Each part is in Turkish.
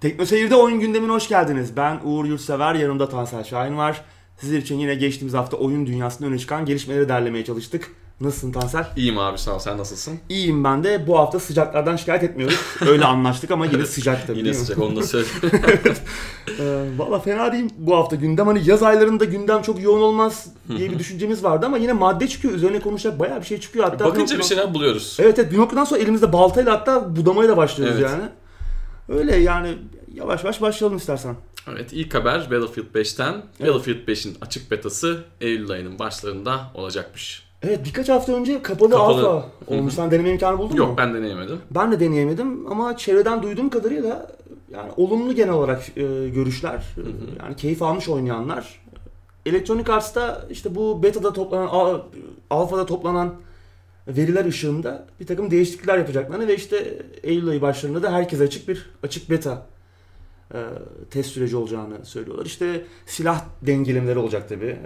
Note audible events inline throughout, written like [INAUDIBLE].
Tekno Seyir'de oyun gündemine hoş geldiniz. Ben Uğur Yurtsever, yanımda Tansel Şahin var. Sizler için yine geçtiğimiz hafta oyun dünyasında öne çıkan gelişmeleri derlemeye çalıştık. Nasılsın Tansel? İyiyim abi sağ ol. Sen nasılsın? İyiyim ben de. Bu hafta sıcaklardan şikayet etmiyoruz. Öyle [LAUGHS] anlaştık ama yine sıcak tabii Yine sıcak onu da [LAUGHS] söyle. Ee, Valla fena değil bu hafta gündem. Hani yaz aylarında gündem çok yoğun olmaz diye bir [LAUGHS] düşüncemiz vardı ama yine madde çıkıyor. Üzerine konuşacak bayağı bir şey çıkıyor. Hatta Bakınca noktadan- bir şeyler buluyoruz. Evet evet bir noktadan sonra elimizde baltayla hatta budamaya da başlıyoruz Evet. yani. Öyle yani yavaş yavaş başlayalım istersen. Evet ilk haber Battlefield 5'ten. Evet. Battlefield 5'in açık betası Eylül ayının başlarında olacakmış. Evet birkaç hafta önce kapalı, Kapalı. alfa olmuş. Sen deneme imkanı buldun mu? Yok ben deneyemedim. Ben de deneyemedim ama çevreden duyduğum kadarıyla yani olumlu genel olarak e, görüşler. E, Yani keyif almış oynayanlar. Electronic Arts'ta işte bu beta'da toplanan, al- alfada toplanan veriler ışığında bir takım değişiklikler yapacaklarını ve işte Eylül ayı başlarında da herkese açık bir açık beta e, test süreci olacağını söylüyorlar. İşte silah dengelemeleri olacak tabi. E,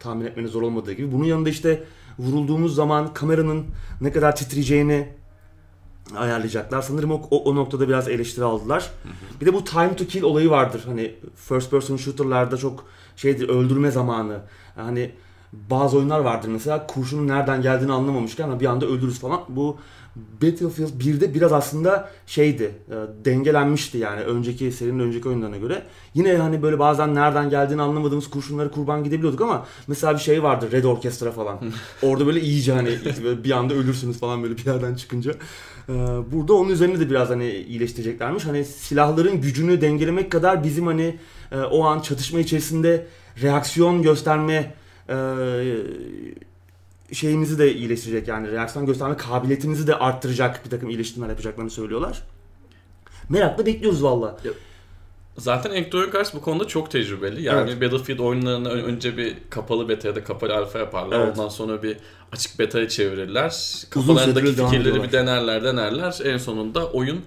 tahmin etmeniz zor olmadığı gibi. Bunun yanında işte vurulduğumuz zaman kameranın ne kadar titreyeceğini ayarlayacaklar. Sanırım o, o, o noktada biraz eleştiri aldılar. Bir de bu time to kill olayı vardır. Hani first person shooter'larda çok şeydir öldürme zamanı. Hani bazı oyunlar vardır mesela kurşunun nereden geldiğini anlamamışken ama bir anda öldürürüz falan. Bu Battlefield 1'de biraz aslında şeydi, e, dengelenmişti yani önceki serinin önceki oyunlarına göre. Yine hani böyle bazen nereden geldiğini anlamadığımız kurşunları kurban gidebiliyorduk ama mesela bir şey vardı Red Orchestra falan. [LAUGHS] Orada böyle iyice hani bir anda ölürsünüz falan böyle bir yerden çıkınca. E, Burada onun üzerine de biraz hani iyileştireceklermiş. Hani silahların gücünü dengelemek kadar bizim hani e, o an çatışma içerisinde reaksiyon gösterme şeyimizi de iyileştirecek yani reaksiyon gösterme kabiliyetimizi de arttıracak bir takım iyileştirmeler yapacaklarını söylüyorlar. Merakla bekliyoruz valla. Zaten Electronic Arts bu konuda çok tecrübeli. Yani Battlefield oyunlarını ön- önce bir kapalı beta ya da kapalı alfa yaparlar. Evet. Ondan sonra bir açık beta'ya çevirirler. Kafalarındaki fikirleri bir denerler denerler. En sonunda oyun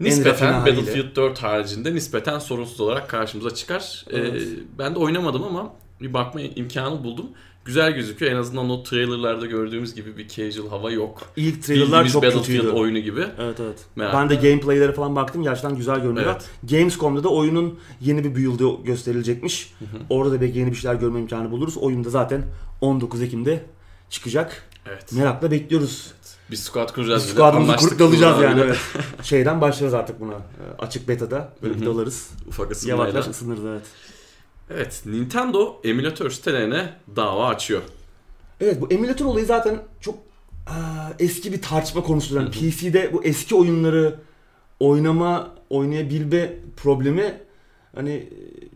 nispeten. Battlefield 4 haricinde nispeten sorunsuz olarak karşımıza çıkar. Ee, Evet. ben de oynamadım ama bir bakma imkanı buldum. Güzel gözüküyor. En azından o trailerlarda gördüğümüz gibi bir casual hava yok. İlk trailerlar Bildiğimiz çok Battlefield kötüydü. oyunu gibi. Evet evet. Merakla. Ben de gameplay'lere falan baktım gerçekten güzel görünüyor. Evet. Gamescom'da da oyunun yeni bir build'ı gösterilecekmiş. Orada da belki yeni bir şeyler görme imkanı buluruz. Oyun da zaten 19 Ekim'de çıkacak. Evet. Merakla bekliyoruz. Biz squad kuracağız. bir. Squad'ımızı kurup dalacağız yani. bir. Evet. [LAUGHS] Şeyden başlarız artık buna. Açık beta'da böyle bir Hı hı. dalarız. Ufak Yavaş ısınmayla. yavaş ısınırız evet. Evet. Nintendo emülatör sitelerine dava açıyor. Evet bu emülatör olayı zaten çok aa, eski bir tartışma konusudur. Yani PC'de bu eski oyunları oynama, oynayabilme problemi hani e,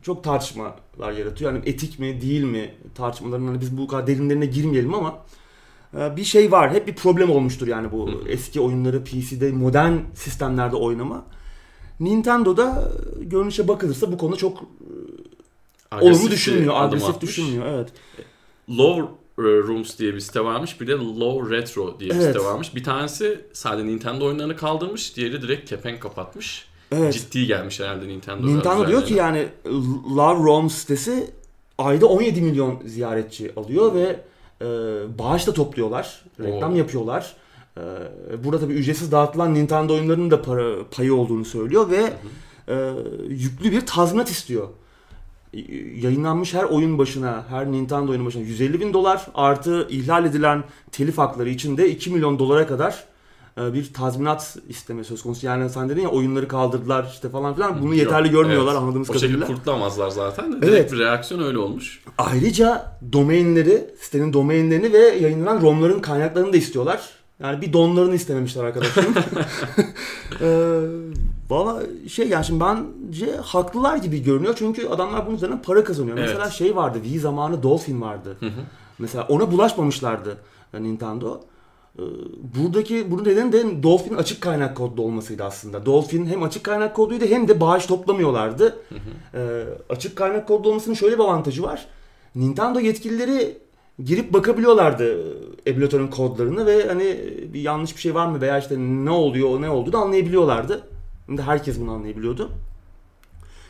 çok tartışmalar yaratıyor. Yani etik mi, değil mi tartışmaların hani biz bu kadar derinlerine girmeyelim ama e, bir şey var. Hep bir problem olmuştur yani bu Hı. eski oyunları PC'de modern sistemlerde oynama. Nintendo'da e, görünüşe bakılırsa bu konu çok olumlu bir düşünmüyor, agresif atmış. düşünmüyor. Evet. Low Rooms diye bir site varmış. Bir de Low Retro diye bir Evet. site varmış. Bir tanesi sadece Nintendo oyunlarını kaldırmış. Diğeri direkt kepenk kapatmış. Evet. Ciddi gelmiş herhalde Nintendo. Nintendo diyor ki yani Love Rom sitesi ayda 17 milyon ziyaretçi alıyor ve e, bağış da topluyorlar. Reklam Oo. yapıyorlar. E, burada tabii ücretsiz dağıtılan Nintendo oyunlarının da para, payı olduğunu söylüyor ve e, yüklü bir tazminat istiyor. Y- Yayınlanmış her oyun başına, her Nintendo oyunu başına 150 bin dolar artı ihlal edilen telif hakları için de 2 milyon dolara kadar e, bir tazminat isteme söz konusu. Yani sen dedin ya oyunları kaldırdılar işte falan filan. Bunu yeterli Yok, görmüyorlar evet. anladığımız O şekilde kadarıyla. kurtulamazlar zaten. de. Evet. Direkt bir reaksiyon öyle olmuş. Ayrıca domainleri, sitenin domainlerini ve yayınlanan ROM'ların kaynaklarını da istiyorlar. Yani bir donlarını istememişler arkadaşlarım. [LAUGHS] [LAUGHS] Valla şey yani şimdi bence haklılar gibi görünüyor. Çünkü adamlar bunun üzerinden para kazanıyor. Evet. Mesela şey vardı, Wii zamanı Dolphin vardı. Mesela ona bulaşmamışlardı e, Nintendo. Ee, Buradaki bunun nedeni de Dolphin açık kaynak kodlu olmasıydı aslında. Dolphin hem açık kaynak kodluydu hem de bağış toplamıyorlardı. Ee, açık kaynak kodlu olmasının şöyle bir avantajı var. Nintendo yetkilileri girip bakabiliyorlardı e, emülatörün kodlarını ve hani bir yanlış bir şey var mı veya işte ne oluyor ne olduğunu anlayabiliyorlardı. Şimdi herkes bunu anlayabiliyordu.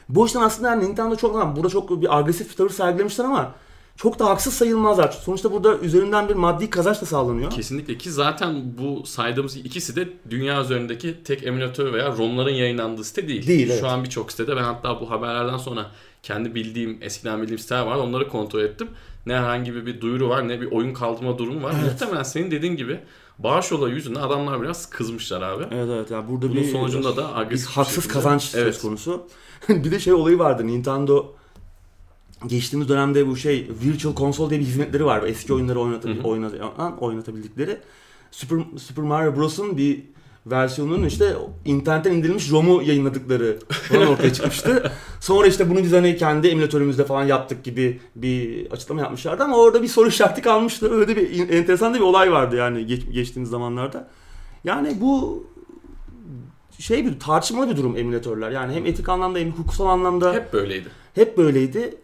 Bu yüzden aslında yani Nintendo çok tamam burada çok bir agresif bir tavır sergilemişler ama çok da haksız sayılmazlar. Sonuçta burada üzerinden bir maddi kazanç da sağlanıyor. Kesinlikle ki zaten bu saydığımız ikisi de dünya üzerindeki tek emülatör veya ROM'ların yayınlandığı site değil. Değil, Şu evet. an birçok sitede ben hatta bu haberlerden sonra kendi bildiğim, eskiden bildiğim siteler var. Onları kontrol ettim. Ne herhangi bir, bir duyuru var ne bir oyun kaldırma durumu var. Evet. Muhtemelen senin dediğin gibi bağış olayı yüzünden adamlar biraz kızmışlar abi. Evet evet yani burada Bunun bir sonucunda da agresif bir haksız şekilde- kazanç Evet. söz konusu. [LAUGHS] bir de şey olayı vardı. Nintendo geçtiğimiz dönemde bu şey Virtual Console diye bir hizmetleri var. Eski oyunları oynatabil- oynatan- oynatabildikleri. Super, Super Mario Bros'un bir versiyonunun işte internetten indirilmiş ROM'u yayınladıkları falan ortaya çıkmıştı. Sonra işte bunu biz hani kendi emülatörümüzde falan yaptık gibi bir açıklama yapmışlardı ama orada bir soru işareti kalmıştı. Öyle bir enteresan da bir olay vardı yani geç, geçtiğimiz zamanlarda. Yani bu şey bir tartışmalı bir durum emülatörler. Yani hem etik anlamda hem hukuksal anlamda Hep böyleydi. hep böyleydi.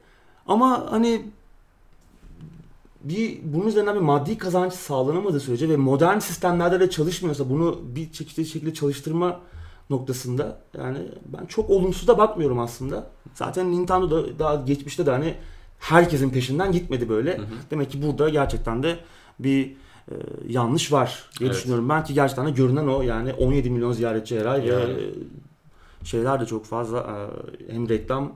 Ama hani bir bunun üzerinden bir maddi kazanç sağlanamadığı sürece ve modern sistemlerde de çalışmıyorsa bunu bir şekilde, şekilde çalıştırma noktasında yani ben çok olumsuz da bakmıyorum aslında. Zaten Nintendo da daha geçmişte de hani herkesin peşinden gitmedi böyle. Hı hı. Demek ki burada gerçekten de bir e, yanlış var diye Evet. düşünüyorum. Ben ki gerçekten de görünen o yani 17 milyon ziyaretçi her ay Yani. ve şeyler de çok fazla e, hem reklam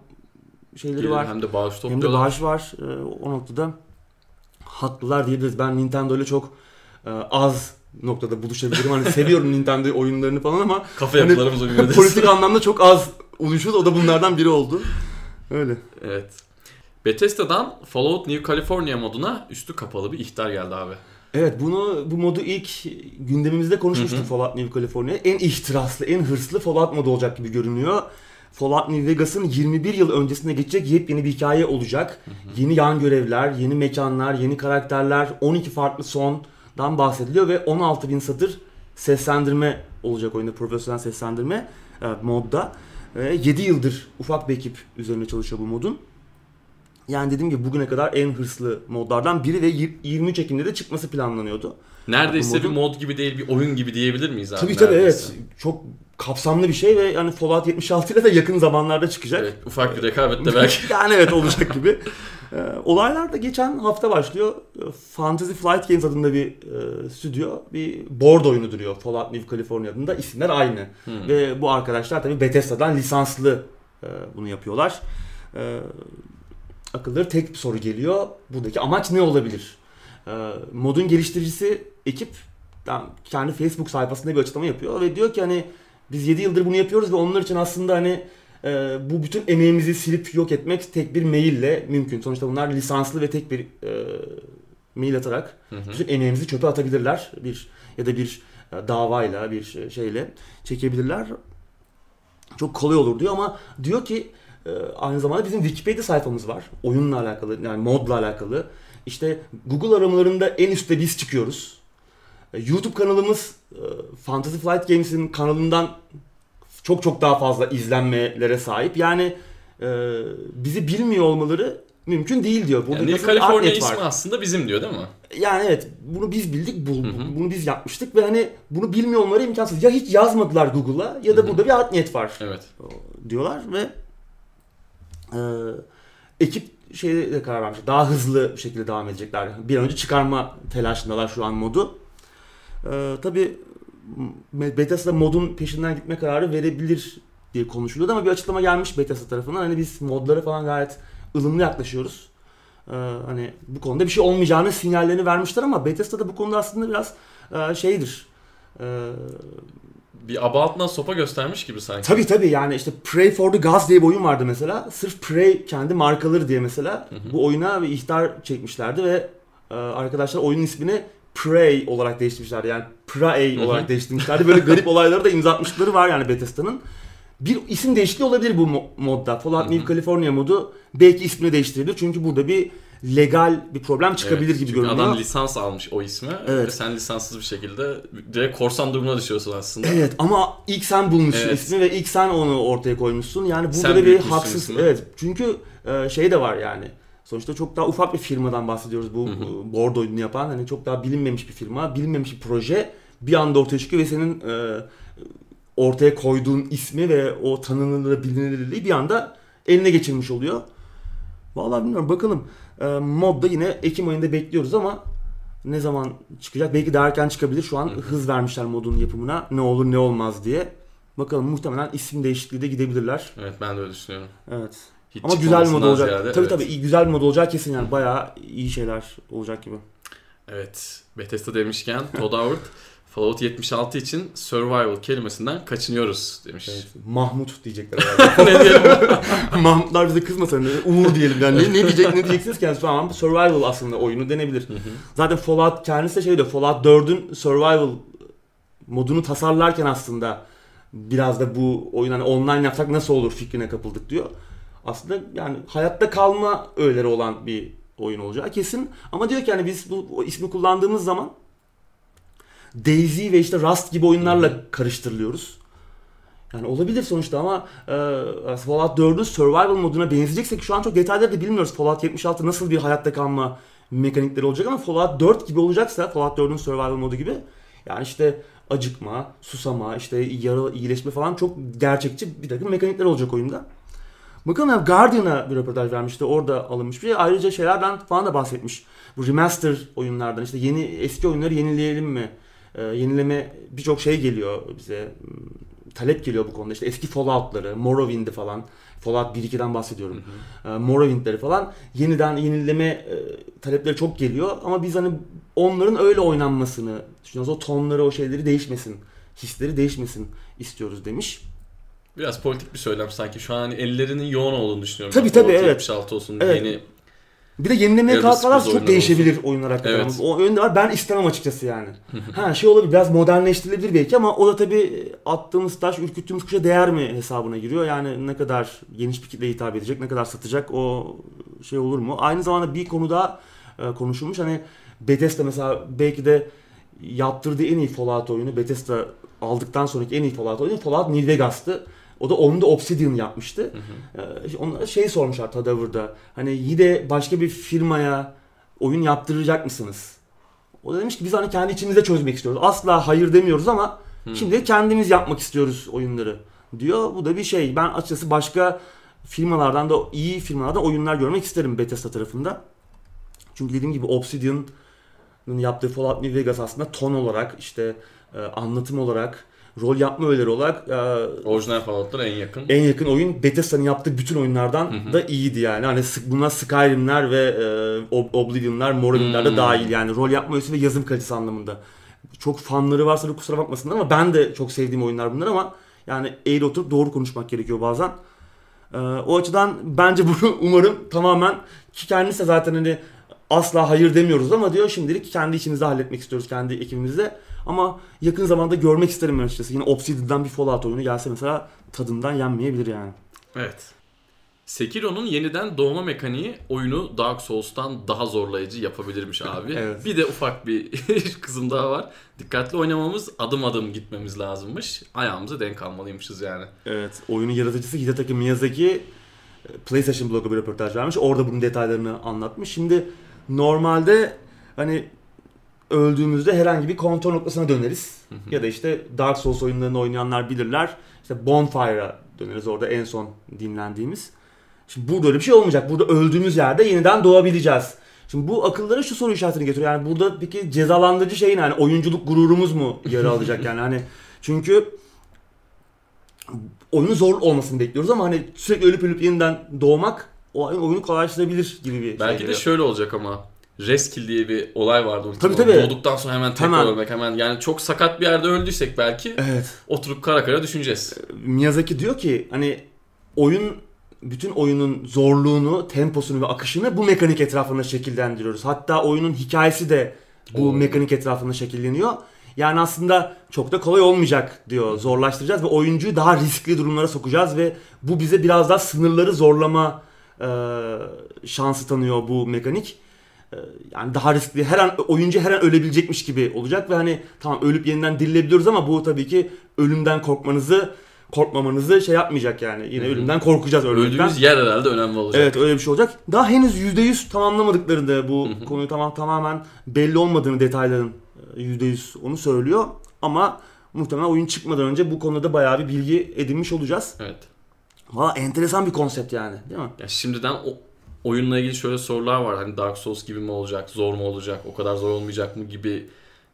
şeyleri var Hem de bağış hem de topluyorlar. bağış var. E, o noktada haklılar diyebiliriz. Ben Nintendo ile çok e, az noktada buluşabilirim. Hani seviyorum [LAUGHS] Nintendo oyunlarını falan ama Kafa Hani- yapılarımız diyorsun. politik anlamda çok az uyuşuyoruz. O da bunlardan biri oldu. Öyle. Evet. Bethesda'dan Fallout New California moduna üstü kapalı bir ihtar geldi abi. Evet bunu bu modu ilk gündemimizde konuşmuştuk. Fallout New California. En ihtiraslı, en hırslı Fallout modu olacak gibi görünüyor. Fallout New Vegas'ın 21 yıl öncesine geçecek yepyeni bir hikaye olacak. Yeni yan görevler, yeni mekanlar, yeni karakterler, 12 farklı sondan bahsediliyor ve 16 bin satır seslendirme olacak oyunda, profesyonel seslendirme e, modda. Ve 7 yıldır ufak bir ekip üzerine çalışıyor bu modun. Yani dediğim gibi bugüne kadar en hırslı modlardan biri ve yir- 23 Ekim'de de çıkması planlanıyordu. Neredeyse bir mod gibi değil bir oyun gibi diyebilir miyiz abi? Tabii tabii Neredeyse. evet. Çok kapsamlı bir şey ve yani Fallout 76 ile de yakın zamanlarda çıkacak. Evet, ufak bir rekabet de belki. [LAUGHS] yani evet olacak gibi. Ee, olaylar da geçen hafta başlıyor. Ee, Fantasy Flight Games adında bir e, stüdyo bir board oyunu duruyor. Fallout New California adında. İsimler aynı. Hmm. Ve bu arkadaşlar tabii Bethesda'dan lisanslı e, bunu yapıyorlar. E, akılları tek bir soru geliyor. Buradaki amaç ne olabilir? E, modun geliştiricisi ekip kendi Facebook sayfasında bir açıklama yapıyor ve diyor ki hani biz 7 yıldır bunu yapıyoruz ve onlar için aslında hani e, bu bütün emeğimizi silip yok etmek tek bir maille mümkün. Sonuçta bunlar lisanslı ve tek bir e, mail atarak Hı hı. bütün emeğimizi çöpe atabilirler. Bir ya da bir e, davayla bir şeyle çekebilirler. Çok kolay olur diyor ama diyor ki e, aynı zamanda bizim Wikipedia sayfamız var. Oyunla alakalı yani modla alakalı. İşte Google aramalarında en üstte biz çıkıyoruz. E, YouTube kanalımız e, Fantasy Flight Games'in kanalından çok çok daha fazla izlenmelere sahip. Yani e, bizi bilmiyor olmaları mümkün değil diyor. Burada Yani California Artnet var. ismi aslında bizim diyor değil mi? Yani evet bunu biz bildik, bu, Hı hı. bunu biz yapmıştık ve hani bunu bilmiyor olmaları imkansız. Ya hiç yazmadılar Google'a ya da Hı hı. burada bir art niyet var Evet. diyorlar ve e, ekip şeye de karar vermiş. Daha hızlı bir şekilde devam edecekler. Bir an önce çıkarma telaşındalar şu an modu. E, Tabi Bethesda modun peşinden gitme kararı verebilir diye konuşuluyordu ama bir açıklama gelmiş Bethesda tarafından. Hani biz modlara falan gayet ılımlı yaklaşıyoruz. E, hani bu konuda bir şey olmayacağını sinyallerini vermişler ama Bethesda da bu konuda aslında biraz e, şeydir. E, Bir aba altından sopa göstermiş gibi sanki. Tabii tabii yani işte Pray for the Gods diye bir oyun vardı mesela. Sırf Pray kendi markaları diye mesela Hı hı. bu oyuna bir ihtar çekmişlerdi ve e, arkadaşlar oyunun ismini Pray olarak değiştirmişlerdi. Yani hı. olarak değiştirmişlerdi. Böyle garip [LAUGHS] olayları da imza atmışları var yani Bethesda'nın. Bir isim değişikliği olabilir bu mo- modda. Fallout. New California modu belki ismini değiştirebilir. Çünkü burada bir legal bir problem çıkabilir Evet, gibi çünkü görünüyor. Adam lisans almış o isme Evet. ve sen lisanssız bir şekilde direkt korsan durumuna düşüyorsun aslında. Evet ama ilk sen bulmuşsun Evet. ismi ve ilk sen onu ortaya koymuşsun. Yani burada Sen da bir haksız. ismi. Evet. Çünkü e, şey de var yani. Sonuçta çok daha ufak bir firmadan bahsediyoruz bu e, board oyununu yapan. Hani çok daha bilinmemiş bir firma, bilinmemiş bir proje bir anda ortaya çıkıyor ve senin e, ortaya koyduğun ismi ve o tanınırlığı, bilinirliği bir anda eline geçirmiş oluyor. Vallahi bilmiyorum bakalım. Ee, modda yine Ekim ayında bekliyoruz ama ne zaman çıkacak? Belki daha erken çıkabilir. Şu an hız vermişler modun yapımına. Ne olur ne olmaz diye. Bakalım muhtemelen isim değişikliği de gidebilirler. Evet ben de öyle düşünüyorum. Evet. Hiç Ama güzel bir mod olacak. ziyade, tabii evet. tabii güzel bir mod olacak kesin yani. Bayağı iyi şeyler olacak gibi. Evet. Bethesda demişken Todd Howard [LAUGHS] Fallout 76 için survival kelimesinden kaçınıyoruz demiş. Evet. Mahmut diyecekler [LAUGHS] herhalde. ne diyelim? Mahmutlar bize kızmasın. Uğur diyelim yani. Ne, ne diyecek ne diyeceksiniz ki? Yani tamam survival aslında oyunu denebilir. Zaten Fallout kendisi de şey diyor. Fallout 4'ün survival modunu tasarlarken aslında biraz da bu oyun hani online yapsak nasıl olur fikrine kapıldık diyor. Aslında yani hayatta kalma öğeleri olan bir oyun olacağı kesin. Ama diyor ki hani biz bu ismi kullandığımız zaman Daisy ve işte Rust gibi oyunlarla karıştırılıyoruz. Yani olabilir sonuçta ama e, Fallout 4'ün survival moduna benzeyeceksek şu an çok detayları da bilmiyoruz. Fallout 76 nasıl bir hayatta kalma mekanikleri olacak ama Fallout 4 gibi olacaksa Fallout 4'ün survival modu gibi yani işte acıkma, susama, işte yara iyileşme falan çok gerçekçi bir takım mekanikler olacak oyunda. Bakalım ya Guardian'a bir röportaj vermişti. Orada alınmış bir şey. Ayrıca şeylerden falan da bahsetmiş. Bu remaster oyunlardan işte yeni eski oyunları yenileyelim mi? Ee, yenileme birçok şey geliyor bize. Hmm, Talep geliyor bu konuda. İşte eski Fallout'ları, Morrowind'i falan. Fallout 1-2'den bahsediyorum. Ee, Morrowind'leri falan yeniden yenileme e, talepleri çok geliyor ama biz hani onların öyle oynanmasını düşünüyoruz. O tonları, o şeyleri değişmesin, hisleri değişmesin istiyoruz demiş. Biraz politik bir söylem sanki. Şu an hani ellerinin yoğun olduğunu düşünüyorum. Tabii, Ben tabii, evet. 76 olsun Evet. yeni. Bir de yenilemeye kalkarlarsa çok değişebilir oyunlar hakikaten. Evet. O yönde var. Ben istemem açıkçası yani. ha şey olabilir biraz modernleştirilebilir belki ama o da tabii attığımız taş ürküttüğümüz kuşa değer mi hesabına giriyor. Yani ne kadar geniş bir kitleye hitap edecek, ne kadar satacak o şey olur mu? Aynı zamanda bir konu daha e, konuşulmuş. Hani Bethesda mesela belki de yaptırdığı en iyi Fallout oyunu Bethesda aldıktan sonraki en iyi Fallout oyunu Fallout New Vegas'tı. O da onu da Obsidian yapmıştı. Ee, Onlara şey sormuşlar Tadavur'da. Hani yine başka bir firmaya oyun yaptıracak mısınız? O da demiş ki biz hani kendi içimizde çözmek istiyoruz. Asla hayır demiyoruz ama şimdi kendimiz yapmak istiyoruz oyunları diyor. Bu da bir şey. Ben açıkçası başka firmalardan da iyi firmalardan oyunlar görmek isterim Bethesda tarafında. Çünkü dediğim gibi Obsidian'ın yaptığı Fallout New Vegas aslında ton olarak işte e, anlatım olarak rol yapma öğeleri olarak e, Orijinal Fallout'lara en yakın. en yakın oyun Bethesda'nın yaptığı bütün oyunlardan Hı hı. da iyiydi yani. Hani sık- bunlar Skyrim'ler ve e, Ob- Oblivion'lar, Morrowind'ler de Hmm. dahil yani. Rol yapma öğesi ve yazım kalitesi anlamında. Çok fanları varsa da kusura bakmasınlar ama ben de çok sevdiğim oyunlar bunlar ama yani eğri oturup doğru konuşmak gerekiyor bazen. E, o açıdan bence bunu [LAUGHS] umarım tamamen ki kendisi de zaten hani asla hayır demiyoruz ama diyor şimdilik kendi içimizde halletmek istiyoruz kendi ekibimizde. Ama yakın zamanda görmek isterim açıkçası. Yine Obsidian'dan bir Fallout oyunu gelse mesela tadından yenmeyebilir yani. Evet. Sekiro'nun yeniden doğma mekaniği oyunu Dark Souls'tan daha zorlayıcı yapabilirmiş [LAUGHS] abi. Evet. Bir de ufak bir [LAUGHS] kızım daha var. Dikkatli oynamamız, adım adım gitmemiz lazımmış. Ayağımıza denk almalıymışız yani. Evet. Oyunun yaratıcısı Hidetaki Miyazaki e, PlayStation blog'a bir röportaj vermiş. Orada bunun detaylarını anlatmış. Şimdi normalde hani öldüğümüzde herhangi bir kontrol noktasına döneriz. ya da işte Dark Souls oyunlarını oynayanlar bilirler. İşte Bonfire'a döneriz orada en son dinlendiğimiz. Şimdi burada öyle bir şey olmayacak. Burada öldüğümüz yerde yeniden doğabileceğiz. Şimdi bu akıllara şu soru işaretini getiriyor. Yani burada peki cezalandırıcı şey ne? Yani oyunculuk gururumuz mu yer alacak yani? Hani çünkü oyunun zor olmasını bekliyoruz ama hani sürekli ölüp ölüp yeniden doğmak o oyunu kolaylaştırabilir gibi bir şey Belki de geliyor. şöyle olacak ama. Reskill diye bir olay vardı. Tabii, tabii. Doğduktan sonra hemen tekrar Hemen. ölmek hemen. Yani çok sakat bir yerde öldüysek belki Evet. oturup kara kara düşüneceğiz. Miyazaki diyor ki hani oyun bütün oyunun zorluğunu, temposunu ve akışını bu mekanik etrafında şekillendiriyoruz. Hatta oyunun hikayesi de bu Oo. mekanik etrafında şekilleniyor. Yani aslında çok da kolay olmayacak diyor. Zorlaştıracağız ve oyuncuyu daha riskli durumlara sokacağız ve bu bize biraz daha sınırları zorlama e, şansı tanıyor bu mekanik. E, yani daha riskli her an oyuncu her an ölebilecekmiş gibi olacak ve hani tamam ölüp yeniden dirilebiliyoruz ama bu tabii ki ölümden korkmanızı korkmamanızı şey yapmayacak yani. Yine Hı hı. ölümden korkacağız ölümden. Öldüğümüz yer herhalde önemli olacak. Evet öyle bir şey olacak. Daha henüz %100 tamamlamadıklarında bu Hı hı. konuyu tamam tamamen belli olmadığını detayların e, %100 onu söylüyor. Ama muhtemelen oyun çıkmadan önce bu konuda bayağı bir bilgi edinmiş olacağız. Evet. Valla enteresan bir konsept yani değil mi? Ya şimdiden o oyunla ilgili şöyle sorular var. Hani Dark Souls gibi mi olacak, zor mu olacak, o kadar zor olmayacak mı gibi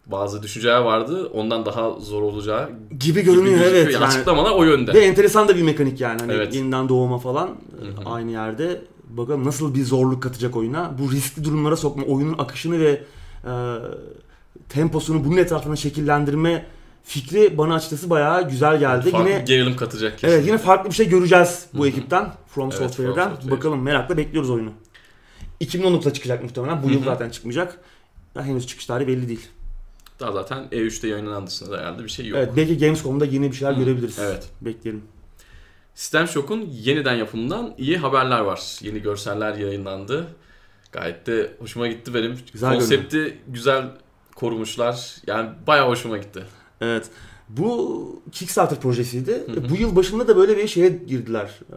bazı düşünceler vardı. Ondan daha zor olacağı gibi görünüyor gözüküyor. evet. Yani, Açıklamalar o yönde. ve enteresan da bir mekanik yani. Hani Evet. yeniden doğuma falan Hı hı. aynı yerde. Bakalım nasıl bir zorluk katacak oyuna. Bu riskli durumlara sokma, oyunun akışını ve e, temposunu bunun etrafına şekillendirme fikri bana açıkçası bayağı güzel geldi. Farklı yine gerilim katacak Evet kesinlikle. yine farklı bir şey göreceğiz bu Hı hı. ekipten. From Evet, From Software'den. Software. Bakalım merakla bekliyoruz oyunu. 2019'da çıkacak muhtemelen. Bu Hı yıl zaten çıkmayacak. Daha henüz çıkış tarihi belli değil. Daha zaten E3'te yayınlanan dışında da herhalde bir şey yok. Evet belki Gamescom'da yeni bir şeyler Hı, görebiliriz. evet. Bekleyelim. System Shock'un yeniden yapımından iyi haberler var. Yeni görseller yayınlandı. Gayet de hoşuma gitti benim. Güzel Konsepti güzel korumuşlar. Yani bayağı hoşuma gitti. Evet. Bu Kickstarter projesiydi. Hı hı. Bu yıl başında da böyle bir şeye girdiler. Ee,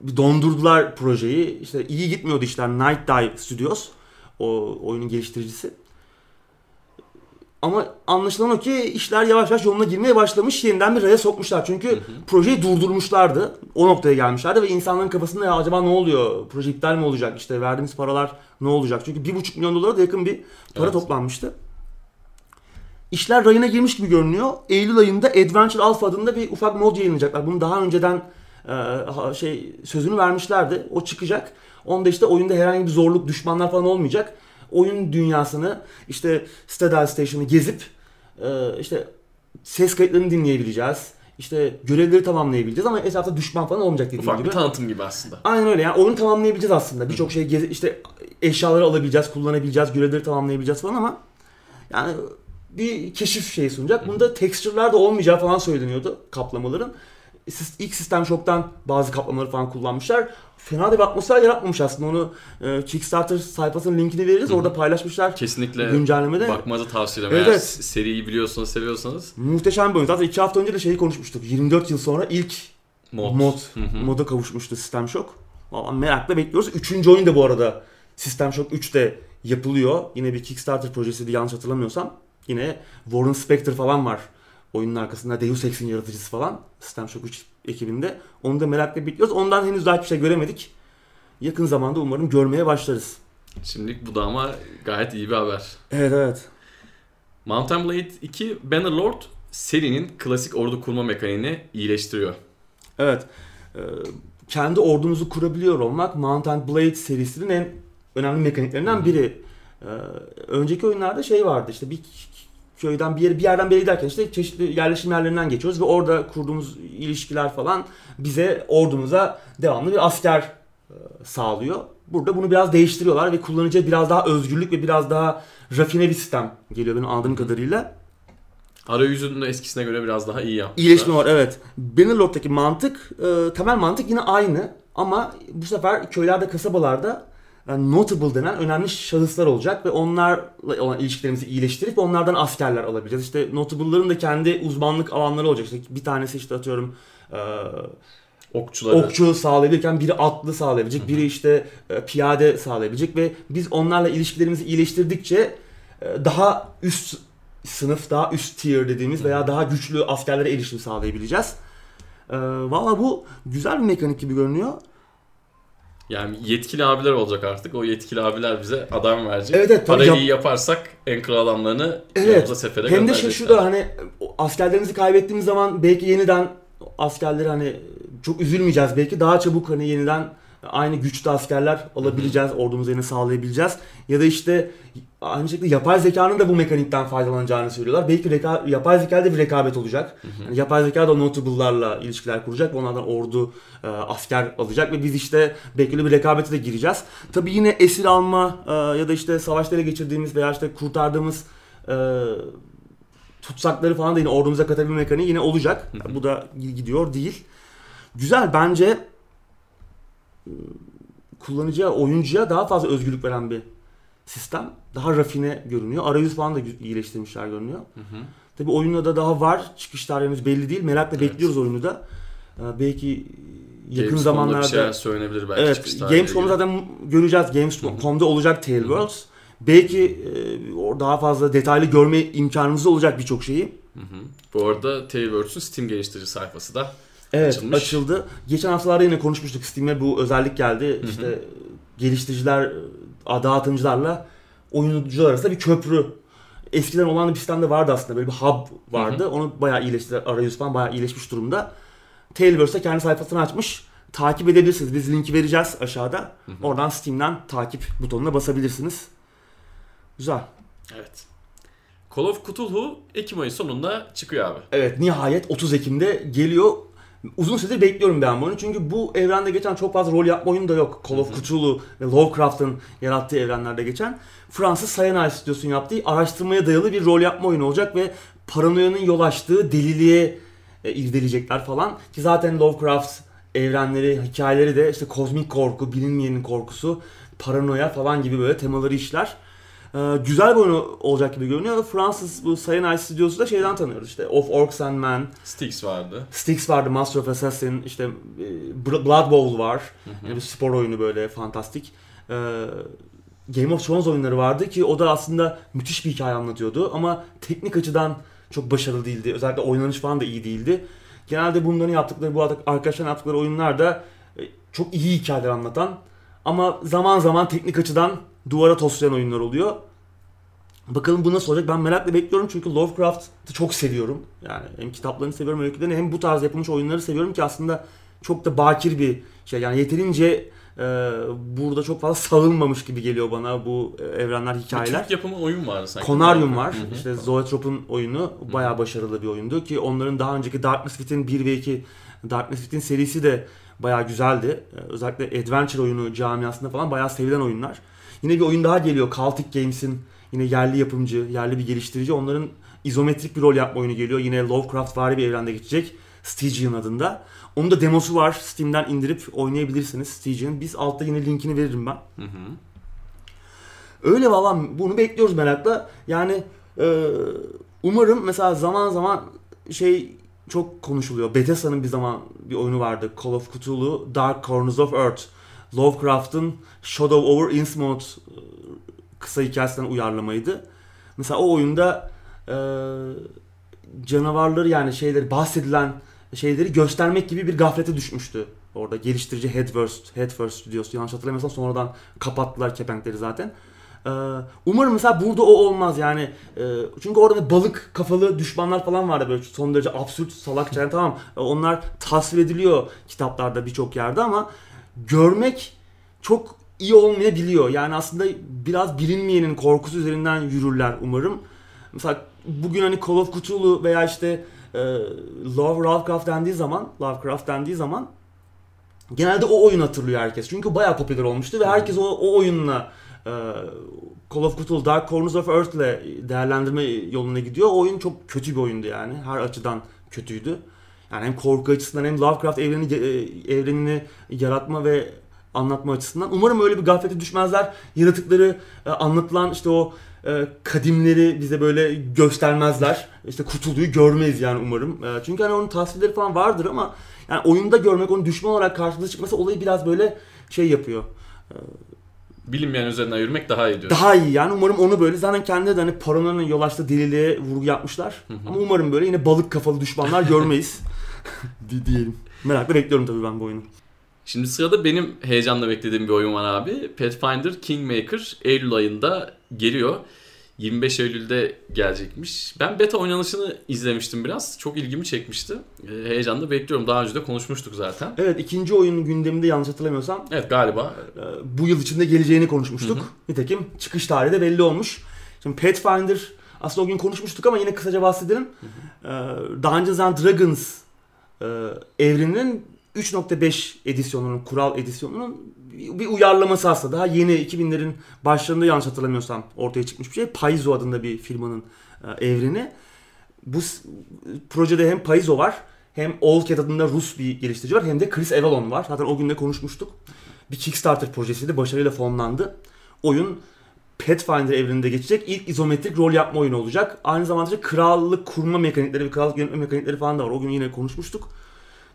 Bir dondurdular projeyi. İşte iyi gitmiyordu işler. Night Dive Studios. O oyunun geliştiricisi. Ama anlaşılan o ki işler yavaş yavaş yoluna girmeye başlamış. Yeniden bir raya sokmuşlar. Çünkü Hı hı. projeyi durdurmuşlardı. O noktaya gelmişlerdi ve insanların kafasında ya acaba ne oluyor? Proje iptal mi olacak? İşte verdiğimiz paralar ne olacak? Çünkü 1,5 milyon dolara da yakın bir para Evet. toplanmıştı. İşler rayına girmiş gibi görünüyor. Eylül ayında Adventure Alpha adında bir ufak mod yayınlayacaklar. Bunu daha önceden e, şey sözünü vermişlerdi. O çıkacak. Onda işte oyunda herhangi bir zorluk, düşmanlar falan olmayacak. Oyun dünyasını işte Stadal Station'ı gezip e, işte ses kayıtlarını dinleyebileceğiz. İşte görevleri tamamlayabileceğiz ama etrafta düşman falan olmayacak dediğim Ufak gibi. bir tanıtım gibi aslında. Aynen öyle yani oyunu tamamlayabileceğiz aslında. Birçok şey gez- işte eşyaları alabileceğiz, kullanabileceğiz, görevleri tamamlayabileceğiz falan ama yani bir keşif şeyi sunacak. Bunda texture'lar da olmayacağı falan söyleniyordu kaplamaların. İlk System Shock'tan bazı kaplamaları falan kullanmışlar. Fena da bir atmosfer yaratmamış aslında. Onu e, Kickstarter sayfasının linkini veririz. Hı. Orada paylaşmışlar Kesinlikle güncellemede. bakmanızı tavsiye ederim. Evet, Eğer evet. seriyi biliyorsanız, seviyorsanız Muhteşem bir oyun. Zaten iki hafta önce de şeyi konuşmuştuk. 24 yıl sonra ilk mod. mod, Hı hı. moda kavuşmuştu System Shock. Valla merakla bekliyoruz. Üçüncü oyun da bu arada System Shock 3'te yapılıyor. Yine bir Kickstarter projesiydi yanlış hatırlamıyorsam. Yine Warren Spector falan var oyunun arkasında. Deus Ex'in yaratıcısı falan. System Shock 3 ekibinde. Onu da merakla bekliyoruz. Ondan henüz daha hiçbir şey göremedik. Yakın zamanda umarım görmeye başlarız. Şimdilik bu da ama gayet iyi bir haber. Evet evet. Mountain Blade 2 Bannerlord serinin klasik ordu kurma mekaniğini iyileştiriyor. Evet. Ee, kendi ordunuzu kurabiliyor olmak Mountain Blade serisinin en önemli mekaniklerinden biri. Ee, önceki oyunlarda şey vardı işte bir köyden bir yere bir yerden bir yere giderken işte çeşitli yerleşim yerlerinden geçiyoruz ve orada kurduğumuz ilişkiler falan bize ordumuza devamlı bir asker e, sağlıyor. Burada bunu biraz değiştiriyorlar ve kullanıcıya biraz daha özgürlük ve biraz daha rafine bir sistem geliyor benim anladığım kadarıyla. Arayüzünü eskisine göre biraz daha iyi yapmışlar. İyileşme var evet. Bannerlord'daki mantık, e, temel mantık yine aynı. Ama bu sefer köylerde, kasabalarda yani notable denen önemli şahıslar olacak ve onlarla olan ilişkilerimizi iyileştirip onlardan askerler alabileceğiz. İşte notable'ların da kendi uzmanlık alanları olacak. İşte bir tanesi işte atıyorum e, Okçuları. okçu sağlayabilirken biri atlı sağlayabilecek, biri işte e, piyade sağlayabilecek ve biz onlarla ilişkilerimizi iyileştirdikçe e, daha üst sınıf, daha üst tier dediğimiz veya daha güçlü askerlere erişim sağlayabileceğiz. E, Valla bu güzel bir mekanik gibi görünüyor. Yani yetkili abiler olacak artık. O yetkili abiler bize adam verecek. Evet, evet, Parayı yap- iyi yaparsak en kral adamlarını Evet. sefere Hem de şey gönderecekler. şu da hani askerlerimizi kaybettiğimiz zaman belki yeniden askerleri hani çok üzülmeyeceğiz. Belki daha çabuk hani yeniden aynı güçte askerler alabileceğiz. Ordumuza yine sağlayabileceğiz. Ya da işte aynı şekilde yapay zekanın da bu mekanikten faydalanacağını söylüyorlar. Belki reka- yapay zekada bir rekabet olacak. Yani yapay zeka da notable'larla ilişkiler kuracak ve onlardan ordu, e, asker alacak ve biz işte belki de bir rekabete de gireceğiz. Tabii yine esir alma e, ya da işte savaşta ele geçirdiğimiz veya işte kurtardığımız e, tutsakları falan da yine ordumuza katabilme mekaniği yine olacak. Hı hı. Bu da gidiyor değil. Güzel bence kullanıcıya, oyuncuya daha fazla özgürlük veren bir sistem. Daha rafine görünüyor. Arayüz falan da iyileştirmişler görünüyor. Hı hı. Tabii oyunda da daha var. Çıkış tarihimiz belli değil. Merakla Evet. bekliyoruz oyunu da. Ee, Belki yakın Gamescom'da zamanlarda bir şeyler söylenebilir belki Evet, ilgili. zaten göreceğiz. Gamescom'da olacak Tale Worlds. Belki e, daha fazla detaylı görme imkanımız olacak birçok şeyi. Hı hı. Bu arada Tailwords'un Steam geliştirici sayfası da Evet, Açılmış. açıldı. Geçen haftalarda yine konuşmuştuk. Steam'e bu özellik geldi. hı. İşte geliştiriciler, e, dağıtımcılarla oyuncular arasında bir köprü. Eskiden olan bir sistemde vardı aslında böyle bir hub vardı. Hı hı. Onu bayağı iyileştirdiler. Arayüz falan bayağı iyileşmiş durumda. Tailverse kendi sayfasını açmış. Takip edebilirsiniz. Biz linki vereceğiz aşağıda. Hı hı. Oradan Steam'den takip butonuna basabilirsiniz. Güzel. Evet. Call of Cthulhu Ekim ayı sonunda çıkıyor abi. Evet nihayet 30 Ekim'de geliyor. Uzun süredir bekliyorum ben bunu. Çünkü bu evrende geçen çok fazla rol yapma oyunu da yok. Call of Cthulhu ve Lovecraft'ın yarattığı evrenlerde geçen. Fransız Cyanide Stüdyosu'nun yaptığı araştırmaya dayalı bir rol yapma oyunu olacak ve paranoyanın yol açtığı deliliğe e, irdeleyecekler falan. Ki zaten Lovecraft evrenleri, hikayeleri de işte kozmik korku, bilinmeyenin korkusu, paranoya falan gibi böyle temaları işler. Ee, güzel bir oyun olacak gibi görünüyor. Fransız bu Cyanide Stüdyosu da şeyden tanıyoruz işte Of Orcs and Men. Styx vardı. Styx vardı, Master of Assassin, işte e, Blood Bowl var. Yani bir spor oyunu böyle fantastik. Ee, Game of Thrones oyunları vardı ki o da aslında müthiş bir hikaye anlatıyordu ama teknik açıdan çok başarılı değildi. Özellikle oynanış falan da iyi değildi. Genelde bunların yaptıkları, bu arkadaşların yaptıkları oyunlar da e, çok iyi hikayeler anlatan ama zaman zaman teknik açıdan duvara toslayan oyunlar oluyor. Bakalım bu nasıl olacak ben merakla bekliyorum çünkü Lovecraft'ı çok seviyorum. Yani hem kitaplarını seviyorum öykülerini hem bu tarz yapılmış oyunları seviyorum ki aslında çok da bakir bir şey. Yani yeterince e, burada çok fazla [LAUGHS] savunmamış gibi geliyor bana bu e, evrenler, hikayeler. Bir Türk yapımı oyun var sanki. Konarium var. Hı-hı. İşte Zoetrop'un oyunu bayağı başarılı bir oyundu ki onların daha önceki Darkness Within 1 ve 2 Darkness Within serisi de bayağı güzeldi. E, özellikle adventure oyunu camiasında falan bayağı sevilen oyunlar. Yine bir oyun daha geliyor. Celtic Games'in yine yerli yapımcı, yerli bir geliştirici. Onların izometrik bir rol yapma oyunu geliyor. Yine Lovecraft vari bir evrende geçecek. Stygian adında. Onun da demosu var. Steam'den indirip oynayabilirsiniz Stygian. Biz altta yine linkini veririm ben. Hı hı. Öyle valla bunu bekliyoruz merakla. Yani e, umarım mesela zaman zaman şey çok konuşuluyor. Bethesda'nın bir zaman bir oyunu vardı. Call of Cthulhu Dark Corners of Earth. Lovecraft'ın Shadow over Innsmouth e, kısa hikayesinden uyarlamaydı. Mesela o oyunda e, canavarları yani şeyleri bahsedilen şeyleri göstermek gibi bir gaflete düşmüştü. Orada geliştirici Headfirst, Headfirst Studios yanlış hatırlamıyorsam sonradan kapattılar kepenkleri zaten. Ee, umarım mesela burada o olmaz yani. E, çünkü orada balık kafalı düşmanlar falan vardı böyle son derece absürt salakça yani tamam onlar tasvir ediliyor kitaplarda birçok yerde ama görmek çok iyi olmayabiliyor. Yani aslında biraz bilinmeyenin korkusu üzerinden yürürler umarım. Mesela bugün hani Call of Cthulhu veya işte e, Love Lovecraft dendiği zaman, Lovecraft dendiği zaman genelde o oyun hatırlıyor herkes. Çünkü bayağı popüler olmuştu ve herkes o, o oyunla e, Call of Cthulhu Dark Corners of Earth ile değerlendirme yoluna gidiyor. O oyun çok kötü bir oyundu yani. Her açıdan kötüydü. Yani hem korku açısından hem Lovecraft evreni, e, evrenini yaratma ve anlatma açısından. Umarım öyle bir gaflete düşmezler. Yaratıkları e, anlatılan işte o e, kadimleri bize böyle göstermezler. İşte kurtuluyu görmeyiz yani umarım. Çünkü hani onun tasvirleri falan vardır ama yani oyunda görmek, onun düşman olarak karşımıza çıkması olayı biraz böyle şey yapıyor. Bilinmeyen üzerinden yürümek daha iyi diyor. Daha iyi yani umarım onu böyle zaten kendi de hani paranın yol açtığı deliliğe vurgu yapmışlar. Hı hı. Ama umarım böyle yine balık kafalı düşmanlar görmeyiz. [LAUGHS] [LAUGHS] diyelim. Merakla bekliyorum tabii ben bu oyunu. Şimdi sırada benim heyecanla beklediğim bir oyun var abi. Pathfinder Kingmaker Eylül ayında geliyor. 25 Eylül'de gelecekmiş. Ben beta oynanışını izlemiştim biraz. Çok ilgimi çekmişti. E, heyecanla bekliyorum. Daha önce de konuşmuştuk zaten. Evet ikinci oyunun gündeminde yanlış hatırlamıyorsam. Evet galiba. E, bu yıl içinde geleceğini konuşmuştuk. Hı hı. Nitekim çıkış tarihi de belli olmuş. Şimdi Pathfinder aslında o gün konuşmuştuk ama yine kısaca bahsedelim. Hı hı. E, Dungeons and Dragons e, evreninin 3.5 edisyonunun, kural edisyonunun bir uyarlaması aslında. Daha yeni 2000'lerin başlarında yanlış hatırlamıyorsam ortaya çıkmış bir şey. Paizo adında bir firmanın e, evreni. Bu projede hem Paizo var hem Allcat adında Rus bir geliştirici var hem de Chris Avalon var. Zaten o gün de konuşmuştuk. Bir Kickstarter projesiydi. Başarıyla fonlandı. Oyun Pathfinder evreninde geçecek ilk izometrik rol yapma oyunu olacak. Aynı zamanda krallık kurma mekanikleri ve krallık yönetme mekanikleri falan da var. O gün yine konuşmuştuk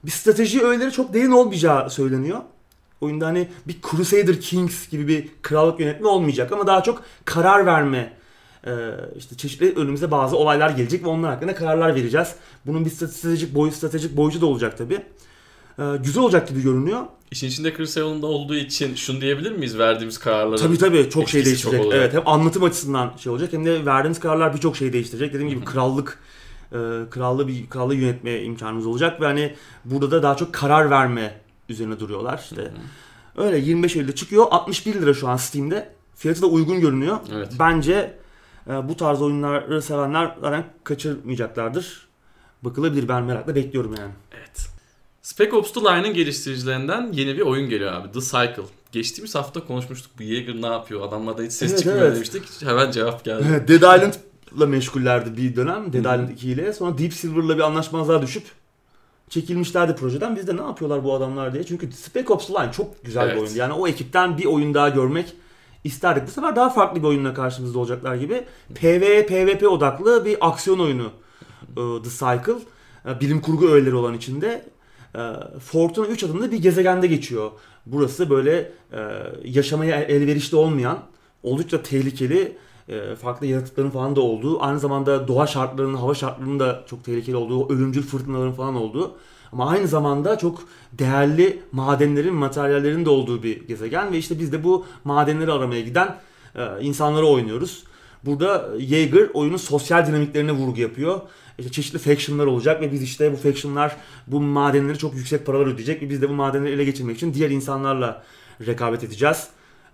bir strateji öğeleri çok derin olmayacağı söyleniyor. Oyunda hani bir Crusader Kings gibi bir krallık yönetme olmayacak ama daha çok karar verme e, işte çeşitli önümüze bazı olaylar gelecek ve onlar hakkında kararlar vereceğiz. Bunun bir stratejik boyu stratejik boyutu da olacak tabi. E, güzel olacak gibi görünüyor. İşin içinde Chris Evans da olduğu için şunu diyebilir miyiz verdiğimiz kararları? Tabii tabii çok şey değiştirecek. çok evet hem anlatım açısından şey olacak hem de verdiğiniz kararlar birçok şey değiştirecek. Dediğim gibi krallık e, krallığı bir krallığı yönetme imkanımız olacak ve hani burada da daha çok karar verme üzerine duruyorlar. İşte öyle 25 Eylül'de çıkıyor. 61 lira şu an Steam'de. Fiyatı da uygun görünüyor. Evet. Bence e, bu tarz oyunları sevenler zaten kaçırmayacaklardır. Bakılabilir ben merakla bekliyorum yani. Evet. Spec Ops The Line'ın geliştiricilerinden yeni bir oyun geliyor abi. The Cycle. Geçtiğimiz hafta konuşmuştuk. Bu Jaeger ne yapıyor? Adamlarda hiç ses Evet, çıkmıyor evet. demiştik. Hemen cevap geldi. Evet, Dead Island'la meşgullerdi bir dönem. Dead Island 2 ile. Sonra Deep Silver'la bir anlaşmazlığa düşüp çekilmişlerdi projeden. Biz de ne yapıyorlar bu adamlar diye. Çünkü Spec Ops The Line çok güzel Evet. bir oyundu. Yani o ekipten bir oyun daha görmek isterdik. Bu sefer daha farklı bir oyunla karşımızda olacaklar gibi. PvE, PvP odaklı bir aksiyon oyunu e, The Cycle. Bilim kurgu öğeleri olan içinde. E, Fortuna 3 adında bir gezegende geçiyor. Burası böyle e, yaşamaya elverişli olmayan, oldukça tehlikeli, e, farklı yaratıkların falan da olduğu, aynı zamanda doğa şartlarının, hava şartlarının da çok tehlikeli olduğu, ölümcül fırtınaların falan olduğu ama aynı zamanda çok değerli madenlerin, materyallerin de olduğu bir gezegen ve işte biz de bu madenleri aramaya giden e, insanları oynuyoruz. Burada Jaeger oyunun sosyal dinamiklerine vurgu yapıyor. İşte çeşitli factionlar olacak ve biz işte bu factionlar bu madenleri çok yüksek paralar ödeyecek ve biz de bu madenleri ele geçirmek için diğer insanlarla rekabet edeceğiz.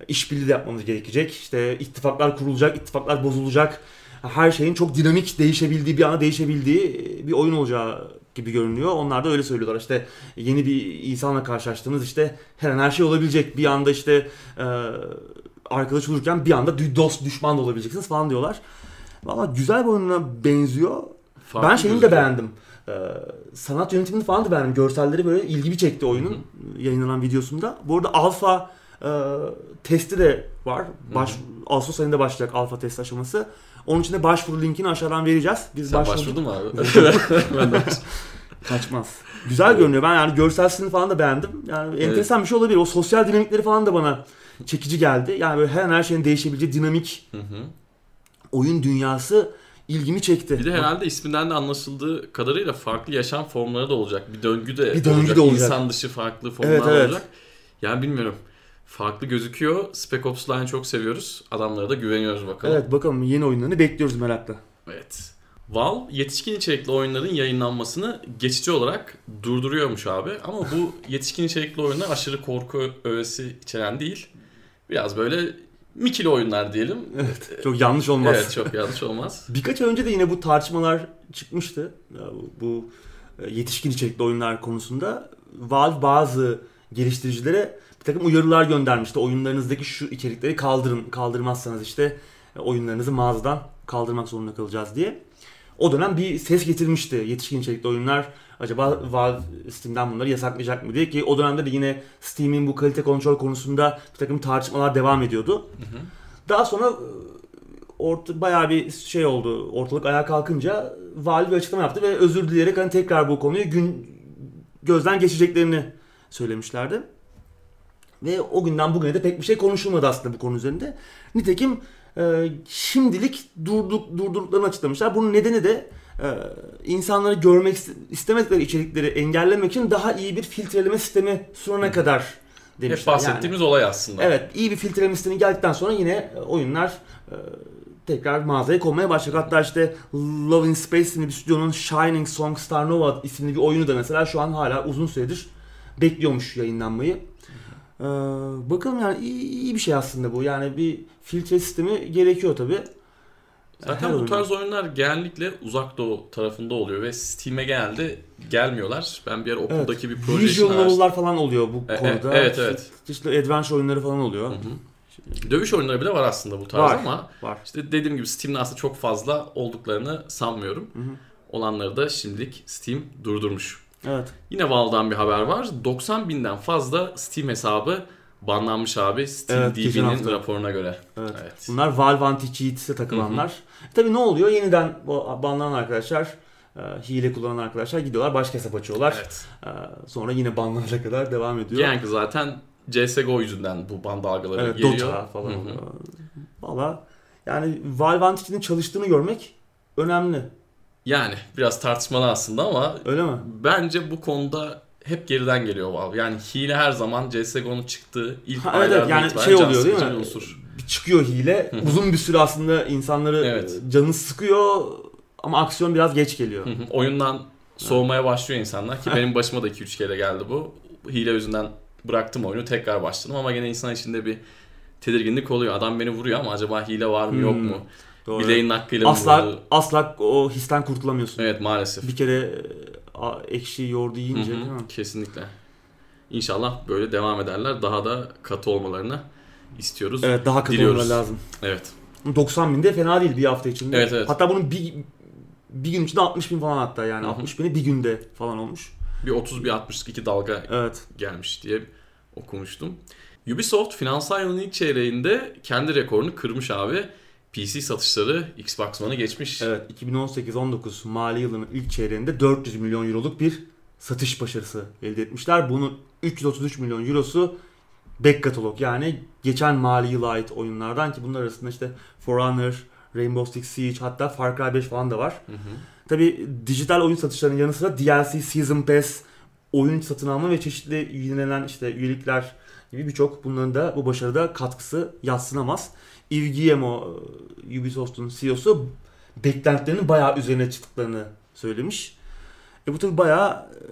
İşbirliği de yapmamız gerekecek. İşte ittifaklar kurulacak, ittifaklar bozulacak. Her şeyin çok dinamik değişebildiği, bir anda değişebildiği bir oyun olacağı gibi görünüyor. Onlar da öyle söylüyorlar. İşte yeni bir insanla karşılaştığınız işte her an her şey olabilecek. Bir anda işte e, arkadaş olurken bir anda dost düşman da olabileceksiniz falan diyorlar. Valla güzel bir oyuna benziyor. Farklı ben şeyini de beğendim. Ee, sanat yönetimini falan da beğendim. Görselleri böyle ilgimi çekti oyunun yayınlanan videosunda. Bu arada alfa e, testi de var. Baş, Ağustos ayında başlayacak alfa test aşaması. Onun için de başvuru linkini aşağıdan vereceğiz. Biz Sen başvurdun mu abi? [LAUGHS] [LAUGHS] ben de Kaçmaz. Güzel görünüyor. Ben yani görsel stilini falan da beğendim. Yani enteresan bir şey olabilir. O sosyal dinamikleri falan da bana çekici geldi. Yani böyle her an her şeyin değişebileceği dinamik Hı hı. oyun dünyası ilgimi çekti. Bir de herhalde isminden de anlaşıldığı kadarıyla farklı yaşam formları da olacak. Bir döngü de Bir döngü olacak. de olacak. İnsan dışı farklı formlar Evet, evet. olacak. Yani bilmiyorum. Farklı gözüküyor. Spec Ops Line'ı çok seviyoruz. Adamlara da güveniyoruz bakalım. Evet bakalım yeni oyunlarını bekliyoruz merakla. Evet. Valve yetişkin içerikli oyunların yayınlanmasını geçici olarak durduruyormuş abi. Ama bu [LAUGHS] yetişkin içerikli oyunlar aşırı korku öğesi içeren değil. Biraz böyle mikili oyunlar diyelim. Evet. Çok yanlış olmaz. Evet çok yanlış olmaz. [LAUGHS] Birkaç önce de yine bu tartışmalar çıkmıştı. Bu e, yetişkin içerikli oyunlar konusunda. Valve bazı geliştiricilere bir takım uyarılar göndermişti. Oyunlarınızdaki şu içerikleri kaldırın. Kaldırmazsanız işte e, oyunlarınızı mağazadan kaldırmak zorunda kalacağız diye. O dönem bir ses getirmişti. Yetişkin içerikli oyunlar acaba Valve Steam'den bunları yasaklayacak mı diye ki o dönemde de yine Steam'in bu kalite kontrol konusunda bir takım tartışmalar devam ediyordu. Daha sonra e, orta, bayağı bir şey oldu. Ortalık ayağa kalkınca Valve bir açıklama yaptı ve özür dileyerek hani tekrar bu konuyu gün gözden geçeceklerini söylemişlerdi. Ve o günden bugüne de pek bir şey konuşulmadı aslında bu konu üzerinde. Nitekim e, şimdilik durduk, durdurduklarını açıklamışlar. Bunun nedeni de insanları görmek iste- istemedikleri içerikleri engellemek için daha iyi bir filtreleme sistemi sunana kadar demişler. Hep bahsettiğimiz olay aslında. Evet iyi bir filtreleme sistemi geldikten sonra yine e, oyunlar e, tekrar mağazaya konmaya başlayacak. Hatta işte Love in Space isimli bir stüdyonun Shining Song Star Nova isimli bir oyunu da mesela şu an hala uzun süredir bekliyormuş yayınlanmayı. Ee, bakalım yani iyi, iyi bir şey aslında bu. Yani bir filtre sistemi gerekiyor tabi. Zaten Her bu oyun. tarz oyunlar genellikle uzak doğu tarafında oluyor ve Steam'e genelde gelmiyorlar. Ben bir yer okuldaki bir proje için Visual araştırdım. novel'lar falan oluyor bu E, e, konuda. evet, İşte evet. Çeşitli adventure oyunları falan oluyor. Hı hı. Dövüş oyunları bile var aslında bu tarz Var. ama Var. işte dediğim gibi Steam'de aslında çok fazla olduklarını sanmıyorum. Hı hı. Olanları da şimdilik Steam durdurmuş. Evet. Yine Valve'dan bir haber var. 90 binden fazla Steam hesabı banlanmış abi Steam Evet, raporuna göre. Evet. Evet. Bunlar Valve anti-cheat'e takılanlar. Tabii ne oluyor? Yeniden bu banlanan arkadaşlar, e, hile kullanan arkadaşlar gidiyorlar başka hesap açıyorlar. Evet. E, sonra yine banlanana kadar devam ediyor. Genellikle zaten CSGO yüzünden bu ban dalgaları evet, geliyor. Dota falan. Valla yani Valve anti-cheat'in çalıştığını görmek önemli. Yani biraz tartışmalı aslında ama Öyle mi? bence bu konuda hep geriden geliyor Valve. Yani hile her zaman CSGO'nun çıktığı ilk Ha, evet, yani itibaren şey oluyor değil mi? unsur. Çıkıyor hile. Uzun bir süre aslında insanları Evet. e, canı sıkıyor ama aksiyon biraz geç geliyor. Oyundan soğumaya başlıyor insanlar ki benim başıma da 2-3 kere geldi bu. Hile yüzünden bıraktım oyunu tekrar başladım ama gene insan içinde bir tedirginlik oluyor. Adam beni vuruyor ama acaba hile var mı yok Hmm. mu? Doğru. Bileğin hakkıyla mı asla asla o histen kurtulamıyorsun. Evet maalesef. Bir kere e, ekşi yoğurdu yiyince Hı hı, değil mi? Kesinlikle. İnşallah böyle devam ederler. Daha da katı olmalarını istiyoruz. Evet daha katı olmaları lazım. Evet. 90 bin de fena değil bir hafta içinde. Evet, evet. Hatta bunun bir, bir gün içinde 60 bin falan hatta yani Hı hı. 60 bini bir günde falan olmuş. Bir 30 bir 62 dalga Evet. gelmiş diye okumuştum. Ubisoft finansal yılın ilk çeyreğinde kendi rekorunu kırmış abi. PC satışları Xbox One'ı geçmiş. Evet 2018-19 mali yılının ilk çeyreğinde 400 milyon euroluk bir satış başarısı elde etmişler. Bunun 333 milyon eurosu back katalog yani geçen mali yıla ait oyunlardan ki bunlar arasında işte For Honor, Rainbow Six Siege hatta Far Cry 5 falan da var. Hı hı. Tabi dijital oyun satışlarının yanı sıra DLC, Season Pass, oyun satın alma ve çeşitli yenilenen işte üyelikler gibi birçok bunların da bu başarıda katkısı yatsınamaz. Yves Guillemot, e, Ubisoft'un CEO'su beklentilerinin bayağı üzerine çıktıklarını söylemiş. E bu tabi bayağı e,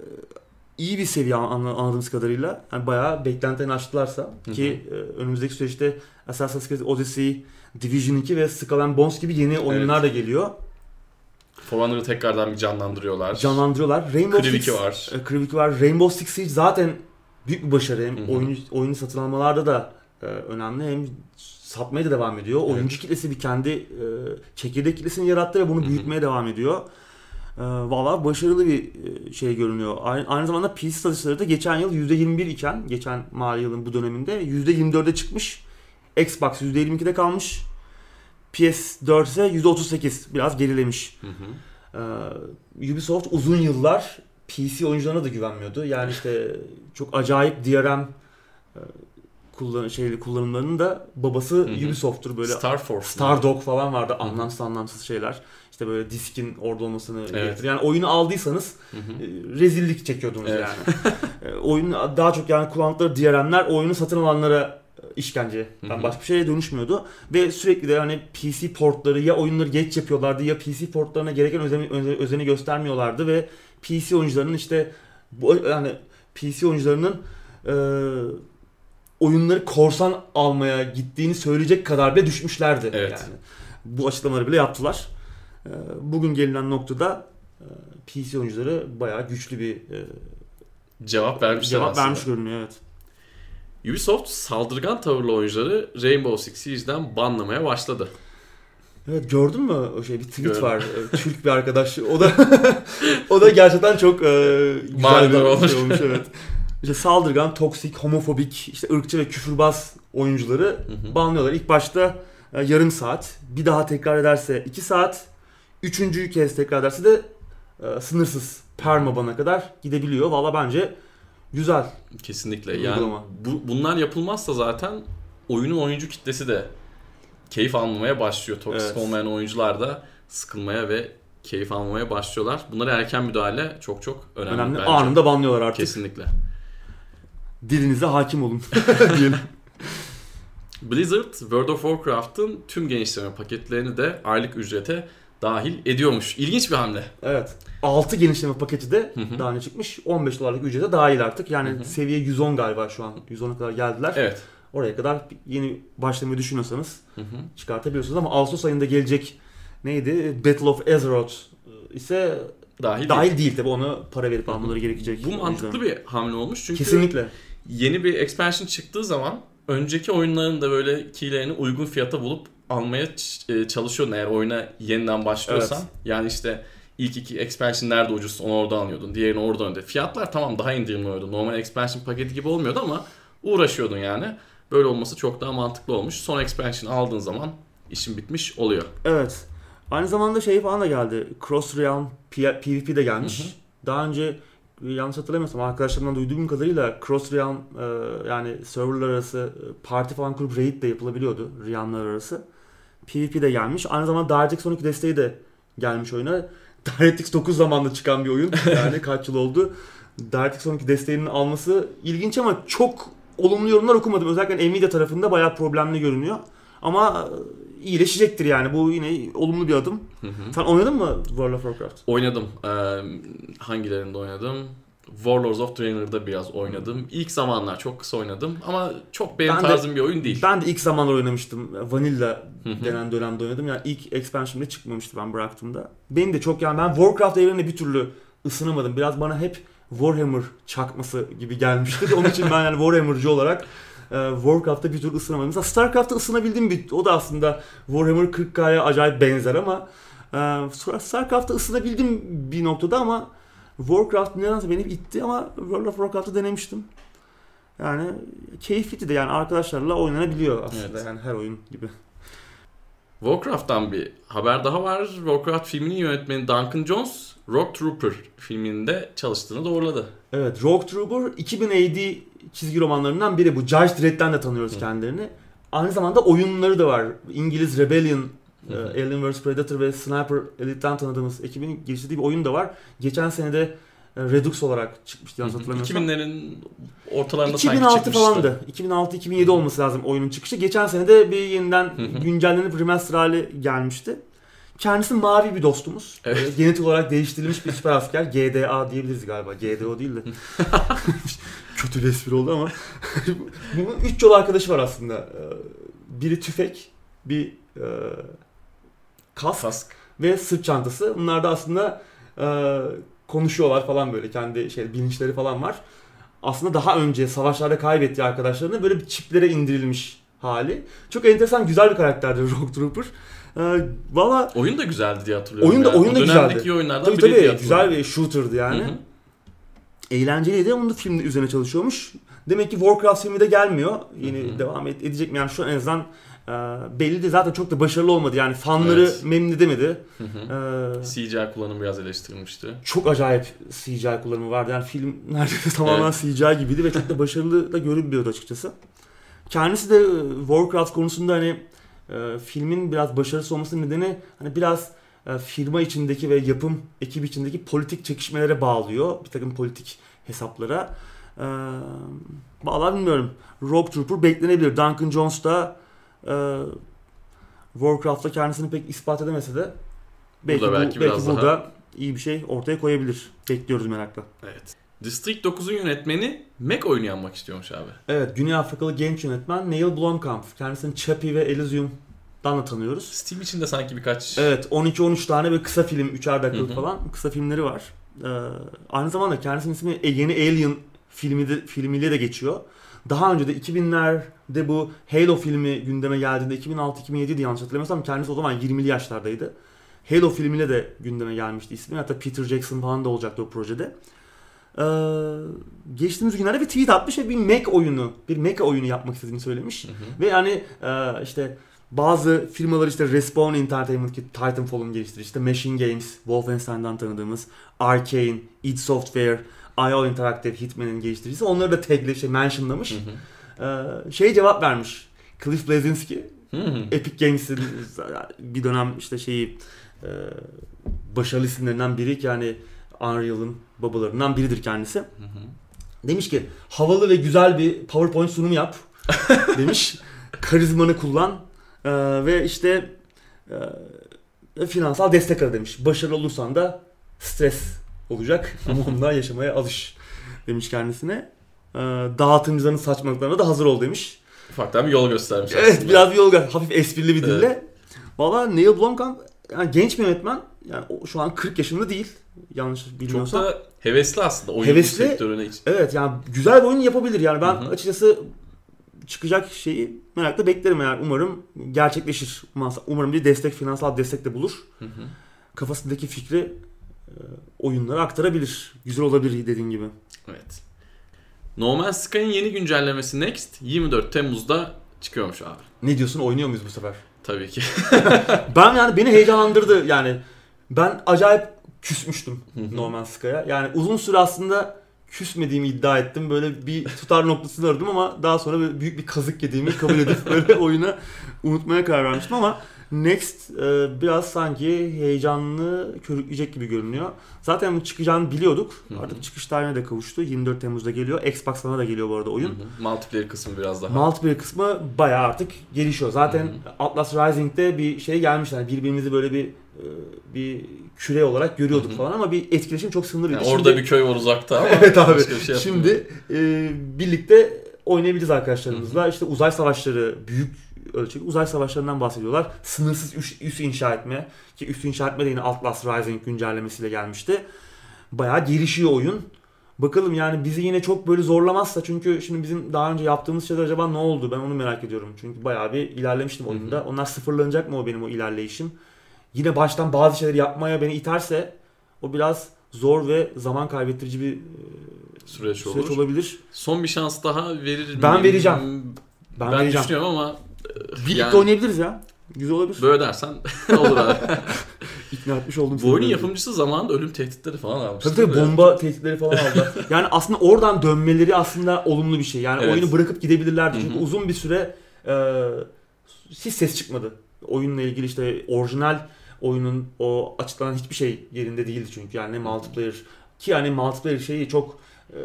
iyi bir seviye anla- anladığımız kadarıyla. Yani bayağı beklentilerini aştılarsa Hı hı. ki e, önümüzdeki süreçte Assassin's Creed Odyssey, Division 2 ve Skull and Bones gibi yeni oyunlar da geliyor. For Honor'ı tekrardan bir canlandırıyorlar. Canlandırıyorlar. Rainbow Six 2 var. e, Kriv 2 var. Rainbow Six Siege zaten büyük bir başarı. Hem Hı hı. oyun oyunu satın almalarda da e, önemli hem satmaya da devam ediyor. Evet. Oyuncu kitlesi bir kendi e, çekirdek kitlesini yarattı ve bunu büyütmeye devam ediyor. E, Valla başarılı bir e, şey görünüyor. Aynı, aynı zamanda PC satışları da geçen yıl %21 iken, geçen mali yılın bu döneminde %24'e çıkmış. Xbox %22'de kalmış. PS4 ise %38 biraz gerilemiş. Hı hı. Ee, Ubisoft uzun yıllar PC oyuncularına da güvenmiyordu. Yani [LAUGHS] işte çok acayip DRM e, kullan şeyli kullanımlarının da babası hı. Ubisoft'tur böyle. Star Force. Stardog falan vardı. hı. Anlamsız anlamsız şeyler. İşte böyle diskin orada olmasını Evet. getirir. Yani oyunu aldıysanız Hı hı. e, rezillik çekiyordunuz Evet. yani. [LAUGHS] E, oyun daha çok yani kullandıkları DRM'ler oyunu satın alanlara e, işkence. Hı hı. başka bir şeye dönüşmüyordu. Ve sürekli de hani PC portları ya oyunları geç yapıyorlardı ya PC portlarına gereken özeni, öze- özeni göstermiyorlardı ve PC oyuncularının işte bu yani PC oyuncularının e, oyunları korsan almaya gittiğini söyleyecek kadar bile düşmüşlerdi. Evet. Yani. Bu açıklamaları bile yaptılar. E, bugün gelinen noktada e, PC oyuncuları bayağı güçlü bir e, Cevap vermişler cevap aslında. vermiş görünüyor evet. Ubisoft saldırgan tavırlı oyuncuları Rainbow Six Siege'den banlamaya başladı. Evet gördün mü o şey bir tweet Gördüm. var e, Türk bir arkadaş o da [LAUGHS] o da gerçekten çok e, güzel bir olmuş. şey olmuş evet. [LAUGHS] İşte saldırgan, toksik, homofobik, işte ırkçı ve küfürbaz oyuncuları Hı hı. banlıyorlar. İlk başta e, yarım saat, bir daha tekrar ederse 2 saat, üçüncüyü kez tekrar ederse de e, sınırsız permabana kadar gidebiliyor. Valla bence güzel. Kesinlikle. Uygulama. Yani bu, bunlar yapılmazsa zaten oyunun oyuncu kitlesi de keyif almamaya başlıyor. Toksik Evet. olmayan oyuncular da sıkılmaya ve keyif almamaya başlıyorlar. Bunlara erken müdahale çok çok önemli, Önemli. bence. Anında banlıyorlar artık. Kesinlikle. Dilinize hakim olun [LAUGHS] [LAUGHS] diyelim. Blizzard World of Warcraft'ın tüm genişleme paketlerini de aylık ücrete dahil ediyormuş. İlginç bir hamle. Evet. 6 genişleme paketi de daha önce çıkmış. 15 dolarlık ücrete dahil artık. Yani Hı hı. seviye 110 galiba şu an. 110'a kadar geldiler. Evet. Oraya kadar yeni başlamayı düşünüyorsanız Hı hı. çıkartabiliyorsunuz ama Ağustos ayında gelecek neydi? Battle of Azeroth ise Dahil, dahil değil. değil tabi onu para verip almaları gerekecek. Bu mantıklı bir hamle olmuş çünkü Kesinlikle. Yeni bir expansion çıktığı zaman önceki oyunların da böyle keylerini uygun fiyata bulup almaya e, çalışıyordun eğer oyuna yeniden başlıyorsan. Evet. Yani işte ilk iki expansion nerede ucuz onu orada alıyordun. Diğerini orada önde. Fiyatlar tamam daha indirimli oluyordu. Normal expansion paketi gibi olmuyordu ama uğraşıyordun yani. Böyle olması çok daha mantıklı olmuş. Son expansion aldığın zaman işin bitmiş oluyor. Evet. Aynı zamanda şey falan da geldi. Cross Realm PvP de gelmiş. Hı hı. Daha önce yanlış hatırlamıyorsam arkadaşlarımdan duyduğum kadarıyla Cross Realm e, yani serverlar arası e, parti falan kurup raid de yapılabiliyordu Realm'lar arası. PvP de gelmiş. Aynı zamanda DirectX 12 desteği de gelmiş oyuna. DirectX 9 zamanında çıkan bir oyun. [LAUGHS] Yani kaç yıl oldu. DirectX 12 desteğinin alması ilginç ama çok olumlu yorumlar okumadım. Özellikle Nvidia tarafında bayağı problemli görünüyor. Ama iyileşecektir yani. Bu yine olumlu bir adım. Hı hı. Sen oynadın mı World of Warcraft? Oynadım. Ee, hangilerinde oynadım? Warlords of Draenor'da biraz oynadım. İlk zamanlar çok kısa oynadım ama çok benim Ben de- tarzım bir oyun değil. Ben de ilk zamanlar oynamıştım. Vanilla denen dönemde oynadım. Yani ilk expansion'da çıkmamıştı ben bıraktığımda. Benim de çok yani ben Warcraft evrenine bir türlü ısınamadım. Biraz bana hep Warhammer çakması gibi gelmişti. Onun için ben yani Warhammer'cı olarak Warcraft'ta bir türlü ısınamadım. Mesela StarCraft'ta ısınabildim bir o da aslında Warhammer 40K'ya acayip benzer ama e, StarCraft'ta ısınabildim bir noktada ama Warcraft nedense beni itti ama World of Warcraft'ı denemiştim. Yani keyifliydi de yani arkadaşlarla oynanabiliyor aslında Evet. yani her oyun gibi. Warcraft'tan bir haber daha var. Warcraft filminin yönetmeni Duncan Jones, Rock Trooper filminde çalıştığını doğruladı. Evet Rogue Trooper 2000 AD çizgi romanlarından biri bu. Judge Dredd'den de tanıyoruz Hı. kendilerini. Aynı zamanda oyunları da var. İngiliz Rebellion, e. Alien vs Predator ve Sniper Elite'den tanıdığımız ekibin geliştirdiği bir oyun da var. Geçen sene de e, Redux olarak çıkmıştı yanlış hatırlamıyorsam. 2000'lerin ortalarında sanki 2006 çıkmıştı. falandı. 2006-2007 olması lazım oyunun çıkışı. Geçen sene de bir yeniden güncellenip remaster hali gelmişti. Kendisi mavi bir dostumuz. Evet. Genetik olarak değiştirilmiş bir süper asker. GDA diyebiliriz galiba. GDO değil de. [LAUGHS] Kötü bir espri oldu ama. [LAUGHS] Bunun üç yol arkadaşı var aslında. Ee, Biri tüfek, bir e, kask Kask. ve sırt çantası. Bunlar da aslında e, konuşuyorlar falan böyle kendi şey bilinçleri falan var. Aslında daha önce savaşlarda kaybettiği arkadaşlarını böyle bir çiplere indirilmiş hali. Çok enteresan güzel bir karakterdir [LAUGHS] Rogue Trooper. E, Valla Oyun da güzeldi diye hatırlıyorum. Oyun da- oyun da güzeldi. oyunlardan tabii tabii güzel bir shooter'dı yani. Hı hı. Eğlenceliydi. Onun da filmin üzerine çalışıyormuş. Demek ki Warcraft filmi de gelmiyor. Yine Hı hı. devam edecek mi? Yani şu an en azından e, belli de zaten çok da başarılı olmadı. Yani fanları Evet. memnun edemedi. Hı hı. E, CGI kullanımı biraz eleştirilmişti. çok acayip CGI kullanımı vardı. Yani film [LAUGHS] neredeyse tamamen CGI gibiydi ve çok da başarılı da görünmüyordu açıkçası. Kendisi de e, Warcraft konusunda hani e, filmin biraz başarısı olmasının nedeni hani biraz firma içindeki ve yapım ekibi içindeki politik çekişmelere bağlıyor. Bir takım politik hesaplara. E, Valla bilmiyorum. Rogue Trooper beklenebilir. Duncan Jones da e, Warcraft'ta kendisini pek ispat edemese de belki, bu- belki belki biraz burada daha- iyi bir şey ortaya koyabilir. Bekliyoruz merakla. Evet. District 9'un yönetmeni Mac oyunu yapmak istiyormuş abi. Evet, Güney Afrikalı genç yönetmen Neil Blomkamp. Kendisini Chappie ve Elysium'dan da tanıyoruz. Steam için de sanki birkaç Evet, 12-13 tane ve kısa film, 3'er dakikalık falan kısa filmleri var. Ee, aynı zamanda kendisinin ismi yeni Alien filmi de, filmiyle de geçiyor. Daha önce de 2000'lerde bu Halo filmi gündeme geldiğinde 2006-2007'di yanlış hatırlamıyorsam kendisi o zaman 20'li yaşlardaydı. Halo filmiyle de gündeme gelmişti ismi. Hatta Peter Jackson falan da olacaktı o projede. Ee, geçtiğimiz günlerde bir tweet atmış ve bir Mac oyunu, bir Mac oyunu yapmak istediğini söylemiş. Hı hı. Ve yani e, işte bazı firmalar işte Respawn Entertainment ki Titanfall'un geliştirici, işte Machine Games, Wolfenstein'dan tanıdığımız, Arkane, id Software, IO Interactive, Hitman'in geliştiricisi onları da tag'le şey mentionlamış. Hı hı. Ee, şey cevap vermiş. Cliff hı. Epic Games'in bir dönem işte şeyi e, başarılı isimlerinden biri yani Unreal'ın babalarından biridir kendisi. Hı hı. Demiş ki havalı ve güzel bir PowerPoint sunumu yap [LAUGHS] demiş. Karizmanı kullan Ee, ve işte e, finansal destek al demiş. Başarılı olursan da stres olacak [LAUGHS] ama onunla yaşamaya alış demiş kendisine. Ee, dağıtımcıların saçmalıklarına da hazır ol demiş. Ufaktan bir yol göstermiş Evet aslında. biraz bir yol gel- hafif esprili bir dille. Evet. Valla Neil Blomkamp yani genç bir yönetmen. Yani o şu an 40 yaşında değil. Yanlış Çok bilmiyorsam. da hevesli aslında oyun Hevesli. sektörüne hiç. Evet yani güzel bir oyun yapabilir yani ben Hı hı. açıkçası çıkacak şeyi merakla beklerim yani umarım gerçekleşir. Umarım- bir destek finansal destek de bulur. Hı hı. Kafasındaki fikri e, oyunlara aktarabilir. Güzel olabilir dediğin gibi. Evet. No Man's Sky'ın yeni güncellemesi Next 24 Temmuz'da çıkıyormuş abi. Ne diyorsun oynuyor muyuz bu sefer? Tabii ki. [LAUGHS] Ben yani beni heyecanlandırdı yani. Ben acayip küsmüştüm. No Man's Sky'a. Yani uzun süre aslında küsmediğimi iddia ettim. Böyle bir tutar noktasını aradım ama daha sonra böyle büyük bir kazık yediğimi kabul edip [LAUGHS] böyle oyunu unutmaya karar vermiştim ama Next e, biraz sanki heyecanlı körükleyecek gibi görünüyor. Zaten çıkacağını biliyorduk. Artık çıkış tarihine de kavuştu. 24 Temmuz'da geliyor. Xbox'ına da geliyor bu arada oyun. Multiplayer kısmı biraz daha. Multiplayer kısmı bayağı artık gelişiyor. Zaten. Atlas Rising'de bir şey gelmiş. Yani birbirimizi böyle bir bir küre olarak görüyorduk Hı hı. falan ama bir etkileşim çok sınırlıydı. Yani orada bir köy var uzakta ama [LAUGHS] Evet abi. şey. Şimdi e, birlikte oynayabiliriz arkadaşlarımızla. İşte uzay savaşları, büyük ölçekli uzay savaşlarından bahsediyorlar. Sınırsız üs, üs inşa etme. Ki üs inşa etme de yine Atlas Rising güncellemesiyle gelmişti. Bayağı gelişiyor oyun. Bakalım yani bizi yine çok böyle zorlamazsa çünkü şimdi bizim daha önce yaptığımız şeyler acaba ne oldu ben onu merak ediyorum. Çünkü bayağı bir ilerlemiştim oyunda. Onlar sıfırlanacak mı o benim o ilerleyişim? Yine baştan bazı şeyleri yapmaya beni iterse o biraz zor ve zaman kaybettirici bir e, süreç olur. süreç olabilir. Son bir şans daha verir Ben miyim? vereceğim. Ben, Ben, vereceğim. düşünüyorum ama Birlikte yani- oynayabiliriz ya. Güzel olabilir. böyle dersen [LAUGHS] olur abi. [LAUGHS] İkna etmiş oldum. Bu oyunun yapımcısı zamanında ölüm tehditleri falan almış. Tabii tabii bomba tehditleri falan aldı. [LAUGHS] yani aslında oradan dönmeleri aslında olumlu bir şey. Yani Evet. oyunu bırakıp gidebilirlerdi. Çünkü uzun bir süre e, hiç ses çıkmadı. Oyunla ilgili işte orijinal oyunun o açıklanan hiçbir şey yerinde değildi çünkü. Yani ne multiplayer ki yani multiplayer şeyi çok e,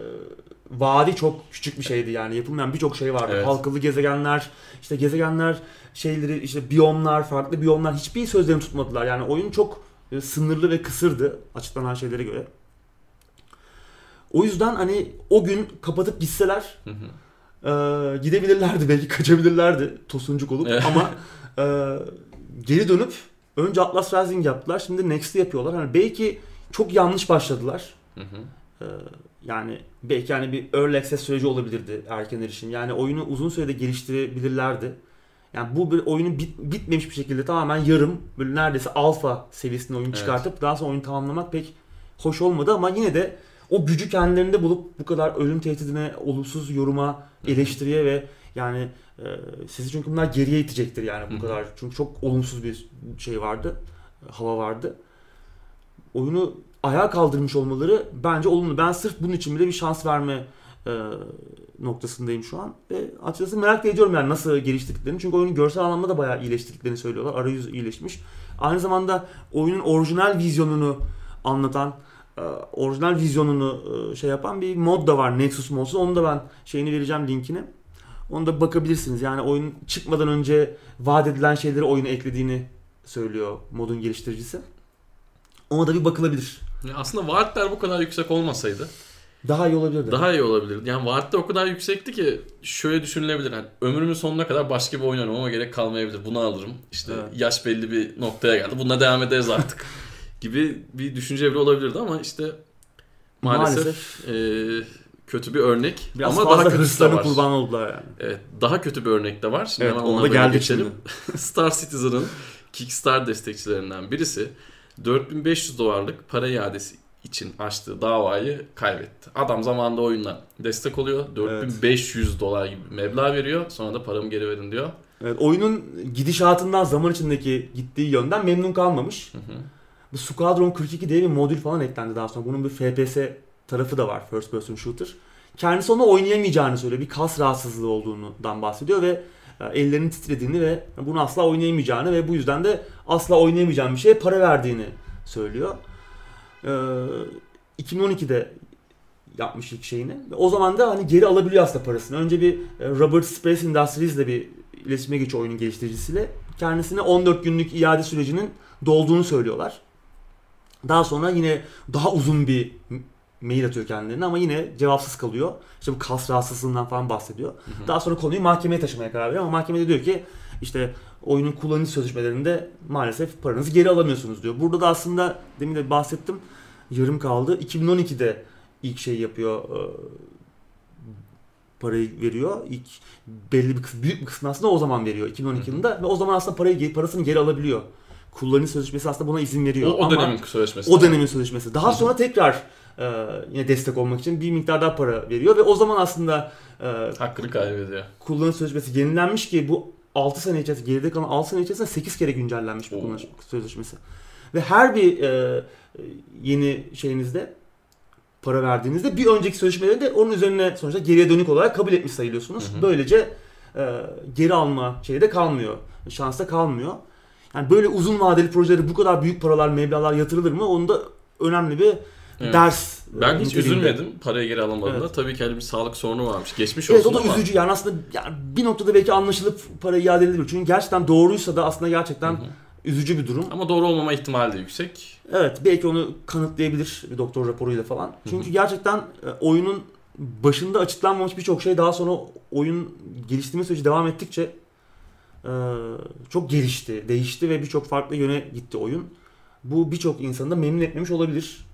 vadi çok küçük bir şeydi yani yapılmayan birçok şey vardı. Evet. Halkalı gezegenler, işte gezegenler şeyleri işte biyomlar, farklı biyomlar hiçbir sözlerini tutmadılar. Yani oyun çok e, sınırlı ve kısırdı açıklanan şeylere göre. O yüzden hani o gün kapatıp gitseler Hı hı. e, gidebilirlerdi belki [LAUGHS] kaçabilirlerdi tosuncuk olup ama e, geri dönüp önce Atlas Rising yaptılar şimdi Next'i yapıyorlar. Hani belki çok yanlış başladılar. Hı hı. Ee, yani belki yani bir early access süreci olabilirdi erken erişim. Yani oyunu uzun sürede geliştirebilirlerdi. Yani bu bir oyunu bit- bitmemiş bir şekilde tamamen yarım böyle neredeyse alfa seviyesinde oyun Evet. çıkartıp daha sonra oyunu tamamlamak pek hoş olmadı ama yine de o gücü kendilerinde bulup bu kadar ölüm tehdidine, olumsuz yoruma. Eleştiriye ve yani e, sizi çünkü bunlar geriye itecektir yani bu Hı kadar. Çünkü çok olumsuz bir şey vardı, hava vardı. Oyunu ayağa kaldırmış olmaları bence olumlu. Ben sırf bunun için bile bir şans verme e, noktasındayım şu an. Ve açıkçası merak ediyorum yani nasıl geliştirdiklerini. Çünkü oyunun görsel anlamda da bayağı iyileştirdiklerini söylüyorlar. Arayüz iyileşmiş. Aynı zamanda oyunun orijinal vizyonunu anlatan, e, orijinal vizyonunu e, şey yapan bir mod da var. Nexus modsuz. Onu da ben şeyini vereceğim linkini. Onu da bakabilirsiniz. Yani oyun çıkmadan önce vaat edilen şeyleri oyuna eklediğini söylüyor modun geliştiricisi. Ona da bir bakılabilir. Ya aslında vaatler bu kadar yüksek olmasaydı Daha iyi olabilirdi. daha iyi olabilirdi. Yani vaatler o kadar yüksekti ki şöyle düşünülebilir. Yani ömrümün sonuna kadar başka bir oyun oynamama gerek kalmayabilir. Bunu alırım. İşte Evet. yaş belli bir noktaya geldi. Bununla devam ederiz artık [LAUGHS] gibi bir düşünce bile olabilirdi ama işte maalesef, eee, kötü bir örnek. Biraz ama daha kötüsü de var. kurban oldular yani. Evet, daha kötü bir örnek de var. Şimdi Evet, hemen ona geldik geçelim. [LAUGHS] Star Citizen'ın Kickstarter destekçilerinden birisi 4500 dolarlık para iadesi için açtığı davayı kaybetti. Adam zamanında oyundan destek oluyor. 4500 dolar gibi bir meblağ veriyor. Sonra da paramı geri verin diyor. Evet, oyunun gidişatından zaman içindeki gittiği yönden memnun kalmamış. Hı hı. Bu Squadron 42 diye bir modül falan eklendi daha sonra. Bunun bir FPS tarafı da var. First person shooter. Kendisi onu oynayamayacağını söylüyor. Bir kas rahatsızlığı olduğundan bahsediyor ve e, ellerinin titrediğini ve bunu asla oynayamayacağını ve bu yüzden de asla oynayamayacağım bir şeye para verdiğini söylüyor. Ee, 2012'de yapmış ilk şeyini. O zaman da hani geri alabiliyor aslında parasını. Önce bir e, Robert Space Industries ile bir iletişime geçiyor oyunun geliştiricisiyle. Kendisine 14 günlük iade sürecinin dolduğunu söylüyorlar. Daha sonra yine daha uzun bir mail atıyor kendilerine ama yine cevapsız kalıyor. İşte bu kas rahatsızlığından falan bahsediyor. hı. Daha sonra konuyu mahkemeye taşımaya karar veriyor ama mahkemede diyor ki işte oyunun kullanıcı sözleşmelerinde maalesef paranızı geri alamıyorsunuz diyor. Burada da aslında demin de bahsettim yarım kaldı. 2012'de ilk şey yapıyor e, parayı veriyor. İlk belli bir kısmı, büyük bir kısmını aslında o zaman veriyor 2012 Hı hı. yılında ve o zaman aslında parayı parasını geri alabiliyor. Kullanıcı sözleşmesi aslında buna izin O, veriyor. o Ama dönemin sözleşmesi. o dönemin sözleşmesi. Daha sonra tekrar e, yine destek olmak için bir miktar daha para veriyor ve o zaman aslında e, Hakkını kaybediyor. kullanıcı sözleşmesi yenilenmiş ki bu 6 sene içerisinde geride kalan 6 sene içerisinde 8 kere güncellenmiş bu Oo. kullanıcı sözleşmesi. Ve her bir e, yeni şeyinizde para verdiğinizde bir önceki sözleşmeleri de onun üzerine sonuçta geriye dönük olarak kabul etmiş sayılıyorsunuz. Hı hı. Böylece e, geri alma şeyi de kalmıyor. Şans da kalmıyor. Yani böyle uzun vadeli projelere bu kadar büyük paralar, meblağlar yatırılır mı? Onu da önemli bir Evet. ders. Ben hiç niteliğinde. üzülmedim parayı geri alamadığında. Evet. Tabii ki hani bir sağlık sorunu varmış. Geçmiş Evet olsun o da ama. üzücü yani aslında yani bir noktada belki anlaşılıp para iade edilebilir. Çünkü gerçekten doğruysa da aslında gerçekten Hı hı. üzücü bir durum. Ama doğru olmama ihtimali de yüksek. Evet belki onu kanıtlayabilir bir doktor raporuyla falan. Çünkü gerçekten e, oyunun başında açıklanmamış birçok şey daha sonra oyun geliştirme süreci devam ettikçe e, çok gelişti, değişti ve birçok farklı yöne gitti oyun. Bu birçok insanı da memnun etmemiş olabilir.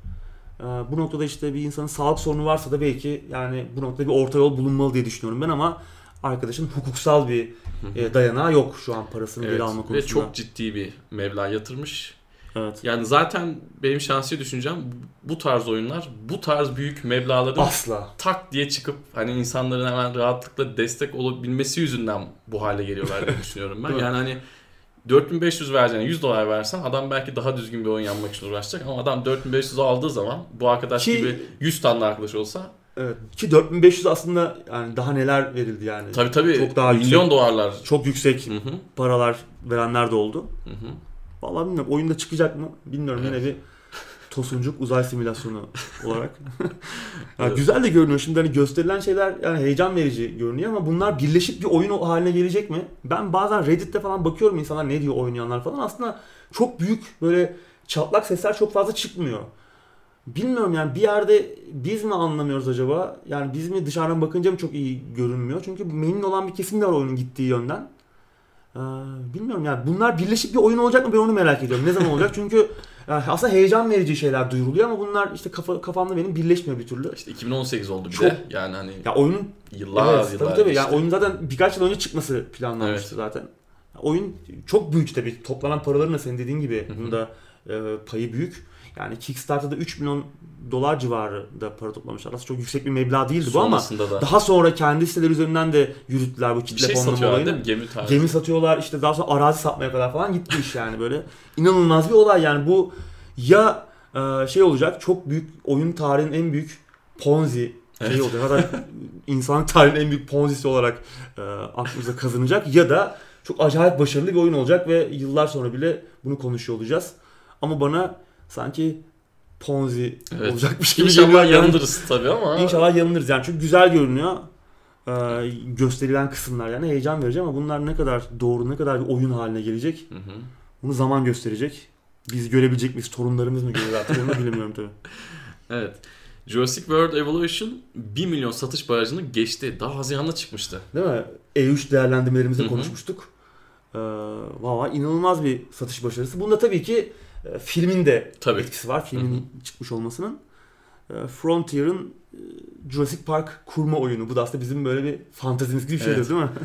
E, Bu noktada işte bir insanın sağlık sorunu varsa da belki yani bu noktada bir orta yol bulunmalı diye düşünüyorum ben ama arkadaşın hukuksal bir e, dayanağı yok şu an parasını Evet. geri alma konusunda. Ve çok ciddi bir meblağ yatırmış. Evet. Yani zaten benim şahsi düşüncem bu tarz oyunlar bu tarz büyük meblağların Asla. tak diye çıkıp hani insanların hemen rahatlıkla destek olabilmesi yüzünden bu hale geliyorlar diye [LAUGHS] düşünüyorum ben. Yani hani 4500 vereceğine 100 dolar versen adam belki daha düzgün bir oyun yapmak için uğraşacak ama adam 4500'ü aldığı zaman bu arkadaş Ki- gibi 100 tane arkadaş olsa Evet. Ki 4500 aslında yani daha neler verildi yani. tabii tabii Çok daha milyon yüksek. dolarlar. Çok yüksek Hı hı, paralar verenler de oldu. hı hı. Vallahi bilmiyorum oyunda çıkacak mı bilmiyorum yine bir tosuncuk uzay simülasyonu [LAUGHS] olarak. ya Evet. Güzel de görünüyor şimdi hani gösterilen şeyler yani heyecan verici görünüyor ama bunlar birleşik bir oyun haline gelecek mi? Ben bazen Reddit'te falan bakıyorum insanlar ne diyor oynayanlar falan aslında çok büyük böyle çatlak sesler çok fazla çıkmıyor. Bilmiyorum yani bir yerde biz mi anlamıyoruz acaba? Yani biz mi dışarıdan bakınca mı çok iyi görünmüyor? Çünkü memnun olan bir kesim de var oyunun gittiği yönden. Ee, bilmiyorum yani bunlar birleşik bir oyun olacak mı ben onu merak ediyorum. Ne zaman olacak? [LAUGHS] Çünkü aslında heyecan verici şeyler duyuruluyor ama bunlar işte kafa, kafamda benim birleşmiyor bir türlü. İşte 2018 oldu bir Çok- de. Yani hani Ya oyunun yıllar evet, yıllar tabii tabii. geçti. Yani oyun zaten birkaç yıl önce çıkması planlanmıştı zaten. Oyun çok büyük tabii. Toplanan paraların da senin dediğin gibi bunda e, payı büyük. Yani Kickstarter'da 3 milyon dolar civarında para toplamışlar. Aslında çok yüksek bir meblağ değildi bu ama da daha sonra kendi siteleri üzerinden de yürüttüler bu bir kitle şey fonlama olayını. mi? Gemi tarzı. Gemi satıyorlar işte daha sonra arazi satmaya kadar falan gitti iş yani böyle. İnanılmaz bir olay yani bu ya e, şey olacak çok büyük oyun tarihinin en büyük Ponzi Evet. şey olacak. Hatta [LAUGHS] insanlık tarihinin en büyük Ponzi'si olarak e, aklımıza kazanacak ya da çok acayip başarılı bir oyun olacak ve yıllar sonra bile bunu konuşuyor olacağız. Ama bana sanki Ponzi Evet. olacakmış gibi İnşallah geliyor. Yanılırız tabii ama. İnşallah yanılırız yani çünkü güzel görünüyor. Ee, gösterilen kısımlar yani heyecan verici ama bunlar ne kadar doğru ne kadar bir oyun haline gelecek Hı hı. bunu zaman gösterecek. Biz görebilecek miyiz? Torunlarımız mı görür artık onu bilemiyorum tabii. [LAUGHS] Evet. Jurassic World Evolution 1 milyon satış barajını geçti. Daha Haziran'da çıkmıştı. Değil mi? E3 değerlendirmelerimizde konuşmuştuk. Ee, Valla inanılmaz bir satış başarısı. Bunda tabii ki e, filmin de Tabii. etkisi var. Filmin Hı çıkmış olmasının. E, Frontier'ın e, Jurassic Park kurma oyunu. Bu da aslında bizim böyle bir fantezimiz gibi bir şeydir Evet. değil mi? [LAUGHS]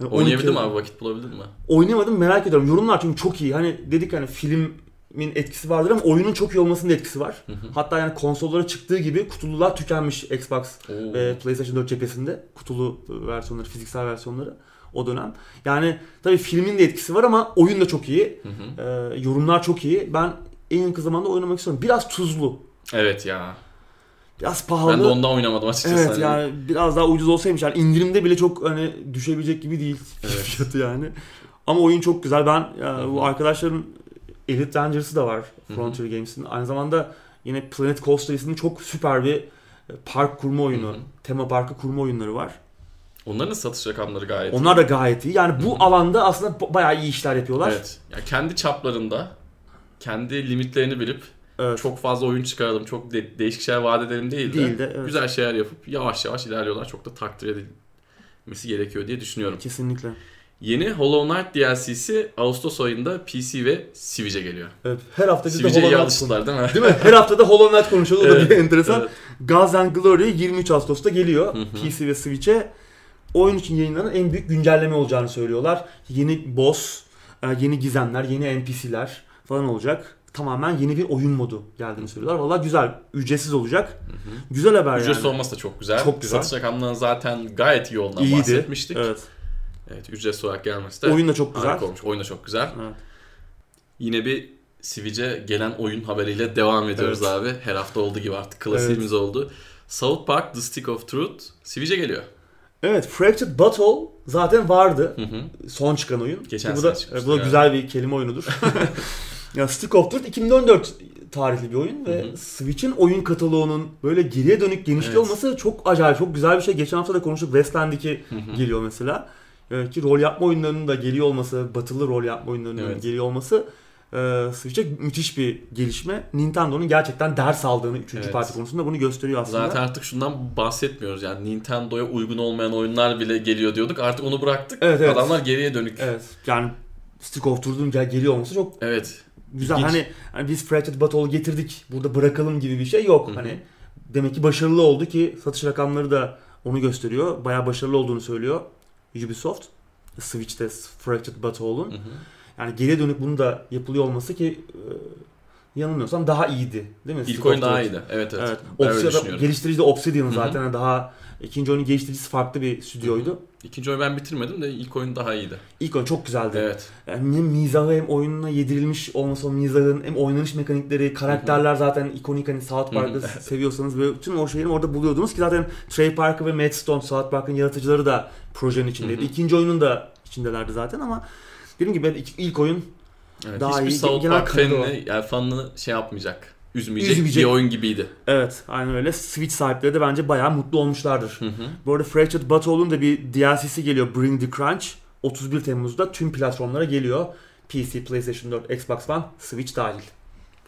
Yani Oynayabildin 12 mi abi? Vakit bulabildin mi? Oynamadım merak ediyorum. Yorumlar çünkü çok iyi. Hani dedik hani filmin etkisi vardır ama oyunun çok iyi olmasının da etkisi var. Hı hı. Hatta yani konsollara çıktığı gibi kutulular tükenmiş Xbox Oo. ve PlayStation 4 cephesinde. Kutulu versiyonları, fiziksel versiyonları o dönem. Yani tabii filmin de etkisi var ama oyun da çok iyi. Hı hı. Ee, yorumlar çok iyi. Ben en yakın zamanda oynamak istiyorum. Biraz tuzlu. Evet ya. Biraz pahalı. Ben de ondan oynamadım açıkçası. Evet Hani yani biraz daha ucuz olsaymış yani indirimde bile çok hani düşebilecek gibi değil Evet. [LAUGHS] fiyatı yani. Ama oyun çok güzel. Ben ya, Hı hı. bu arkadaşların Elite Dangers'ı da var. Frontier Games'in. Aynı zamanda yine Planet Coaster isimli çok süper bir e, park kurma oyunu, Hı hı. tema parkı kurma oyunları var. Onların da satış rakamları gayet Onlar da gayet iyi. Yani bu Hı hı. alanda aslında ba- bayağı iyi işler yapıyorlar. Evet. Ya kendi çaplarında kendi limitlerini bilip Evet. çok fazla oyun çıkaralım, çok de- değişik şeyler vaat edelim değil de, Değil de, evet. güzel şeyler yapıp yavaş yavaş ilerliyorlar. Çok da takdir edilmesi gerekiyor diye düşünüyorum. Kesinlikle. Yeni Hollow Knight DLC'si Ağustos ayında PC ve Switch'e geliyor. Evet. Her hafta biz Switch'e iyi alıştılar değil mi? Değil mi? Her hafta da Hollow Knight konuşuyoruz. O da Evet, bir enteresan. evet. Gods and Glory 23 Ağustos'ta geliyor. Hı hı. PC ve Switch'e. Oyun için yayınlanan en büyük güncelleme olacağını söylüyorlar. Yeni boss, e, yeni gizemler, yeni NPC'ler falan olacak. Tamamen yeni bir oyun modu geldiğini söylüyorlar. Valla güzel. Ücretsiz olacak. Güzel haber Ücretsiz yani. olması da çok güzel. Çok güzel. Satış rakamlarının zaten gayet iyi olduğundan İyiydi. bahsetmiştik. Evet. Evet. ücretsiz olarak gelmesi de Oyun da çok güzel. olmuş. Oyun da çok güzel. Evet. Yine bir Switch'e gelen oyun haberiyle devam ediyoruz Evet. abi. Her hafta olduğu gibi artık klasiğimiz oldu. South Park The Stick of Truth Switch'e geliyor. Evet, Fractured Battle zaten vardı. Hı hı. Son çıkan oyun. Geçen bu da, bu da güzel bir kelime oyunudur. [LAUGHS] ya Stick of Truth 2014 tarihli bir oyun ve Hı hı. Switch'in oyun kataloğunun böyle geriye dönük genişliği Evet. olması çok acayip, çok güzel bir şey. Geçen hafta da konuştuk Westland'deki geliyor mesela. Ee, ki rol yapma oyunlarının da geliyor olması, batılı rol yapma oyunlarının Evet. geliyor olması e, Switch'e müthiş bir gelişme. Nintendo'nun gerçekten ders aldığını 3. Evet. parti konusunda bunu gösteriyor aslında. Zaten artık şundan bahsetmiyoruz yani Nintendo'ya uygun olmayan oyunlar bile geliyor diyorduk. Artık onu bıraktık. Evet, evet. Adamlar geriye dönük. Evet. Yani Stick of Truth'un gel- geliyor olması çok Evet. güzel. İlginç. Hani, hani biz Fractured Butthole getirdik. Burada bırakalım gibi bir şey yok. Hı hı. Hani demek ki başarılı oldu ki satış rakamları da onu gösteriyor. Bayağı başarılı olduğunu söylüyor Ubisoft. Switch'te Fractured hı. Yani geriye dönük bunu da yapılıyor olması ki e, yanılmıyorsam daha iyiydi. Değil mi? İlk Stick oyun daha iyiydi. Evet evet. Evet. Obsidian, geliştirici de Obsidian zaten. Yani Daha ikinci oyunun geliştiricisi farklı bir stüdyoydu. İkinci oyunu ben bitirmedim de ilk oyun daha iyiydi. İlk oyun çok güzeldi. Evet. Yani hem mizahı hem oyununa yedirilmiş olması o mizahın hem oynanış mekanikleri, karakterler zaten ikonik hani South Park'ı seviyorsanız böyle bütün o şeyleri orada buluyordunuz ki zaten Trey Parker ve Matt Stone South Park'ın yaratıcıları da projenin içindeydi. Hı hı. İkinci oyunun da içindelerdi zaten ama dediğim gibi ilk oyun evet. Daha Hiçbir iyi. South Park fanını, yani fanını şey yapmayacak. Üzmeyecek, Üzmeyecek. bir oyun gibiydi. evet aynen öyle Switch sahipleri de bence bayağı mutlu olmuşlardır. Hı hı. Bu arada Fractured Butthole'un da bir DLC'si geliyor Bring the Crunch. 31 Temmuz'da tüm platformlara geliyor. PC, PlayStation 4, Xbox One, Switch dahil.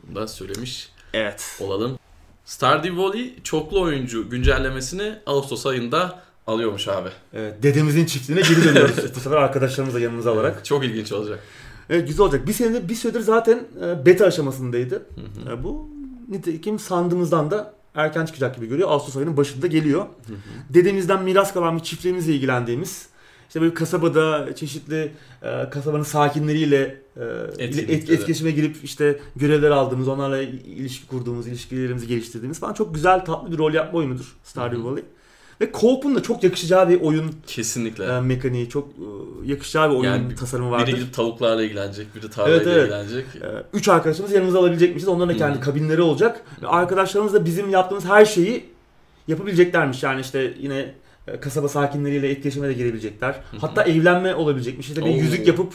Bunu da söylemiş Evet. olalım. Stardew Valley çoklu oyuncu güncellemesini Ağustos ayında alıyormuş abi. Evet, dedemizin çiftliğine geri dönüyoruz. [LAUGHS] Bu sefer arkadaşlarımızı da yanımıza alarak. Çok ilginç olacak. Evet güzel olacak. Bir senedir, bir süredir zaten e, beta aşamasındaydı. Hı hı. E, Bu nitekim sandığımızdan da erken çıkacak gibi görüyor. Ağustos ayının başında geliyor. Hı hı. Dedemizden miras kalan bir çiftliğimizle ilgilendiğimiz, işte böyle kasabada çeşitli e, kasabanın sakinleriyle e, et, etkileşime girip işte görevler aldığımız, onlarla ilişki kurduğumuz, ilişkilerimizi geliştirdiğimiz falan çok güzel tatlı bir rol yapma oyunudur Stardew Hı hı. Ve co-op'un da çok yakışacağı bir oyun Kesinlikle. e, mekaniği, çok e, yakışacağı bir oyun Yani tasarımı vardır. Biri gidip tavuklarla ilgilenecek, biri tarlayla Evet, evet. ilgilenecek. Ee, Üç arkadaşımız yanımıza alabilecekmişiz. Onların da kendi Hı. kabinleri olacak. Ve arkadaşlarımız da bizim yaptığımız her şeyi yapabileceklermiş. Yani işte yine e, kasaba sakinleriyle etkileşime de girebilecekler. Hatta evlenme olabilecekmiş. İşte bir Oo. yüzük yapıp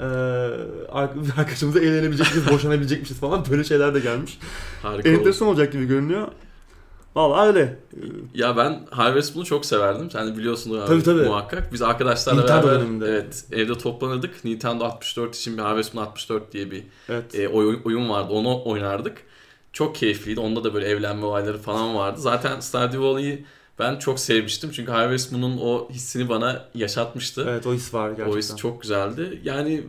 e, ar- [LAUGHS] arkadaşımıza evlenebilecekmişiz, boşanabilecekmişiz falan böyle şeyler de gelmiş. Harika olur. Enteresan olacak gibi görünüyor. Vallahi öyle. Ya ben Harvest Moon'u çok severdim. Sen de biliyorsunuz abi Tabii, tabii. muhakkak. Biz arkadaşlarla Nintendo beraber döneminde. evet, evde toplanırdık. Nintendo 64 için bir Harvest Moon 64 diye bir Evet. e, oyun, oyun vardı. Onu oynardık. Çok keyifliydi. Onda da böyle evlenme olayları falan vardı. Zaten Stardew Valley'i ben çok sevmiştim. Çünkü Harvest Moon'un o hissini bana yaşatmıştı. Evet o his var gerçekten. o his çok güzeldi. Yani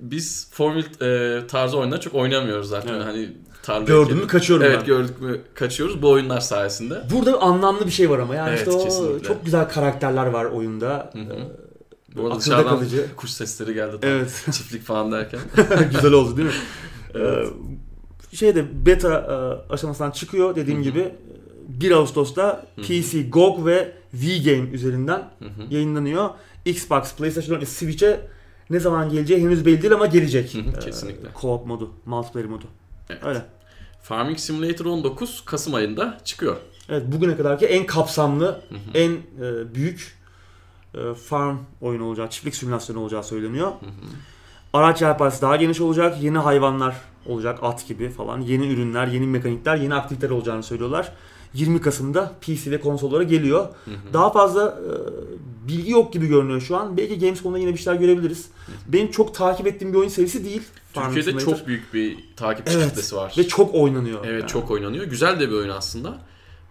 biz formül e, tarzı oyunları çok oynamıyoruz zaten. Evet. Hani tarla Gördün mü kaçıyorum Evet ben. gördük mü kaçıyoruz bu oyunlar sayesinde. Burada anlamlı bir şey var ama yani Evet, işte o kesinlikle. çok güzel karakterler var oyunda. Hı hı. Ee, Bu arada dışarıdan kalıcı. kuş sesleri geldi. tam Evet. [LAUGHS] Çiftlik falan derken. [LAUGHS] Güzel oldu değil mi? [LAUGHS] Evet. Ee, şeyde beta e, aşamasından çıkıyor dediğim Hı hı. gibi e, 1 Ağustos'ta Hı hı. PC, GOG ve V-Game üzerinden Hı hı. yayınlanıyor. Xbox, PlayStation 4 ve Switch'e ne zaman geleceği henüz belli değil ama gelecek. Hı hı, Ee, kesinlikle. Co-op modu, multiplayer modu. Evet. Öyle. Farming Simulator 19 Kasım ayında çıkıyor. Evet bugüne kadarki en kapsamlı, Hı hı. en e, büyük e, farm oyunu olacağı, çiftlik simülasyonu olacağı söyleniyor. Hı hı. Araç yelpazesi daha geniş olacak. Yeni hayvanlar olacak. At gibi falan. Yeni ürünler, yeni mekanikler, yeni aktiviteler olacağını söylüyorlar. 20 Kasım'da PC ve konsollara geliyor. Hı hı. Daha fazla e, bilgi yok gibi görünüyor şu an. Belki Gamescom'da yine bir şeyler görebiliriz. Benim çok takip ettiğim bir oyun serisi değil. Türkiye'de Simulator. çok büyük bir takipçi Evet. kitlesi var. ve çok oynanıyor. Evet Yani. çok oynanıyor. Güzel de bir oyun aslında.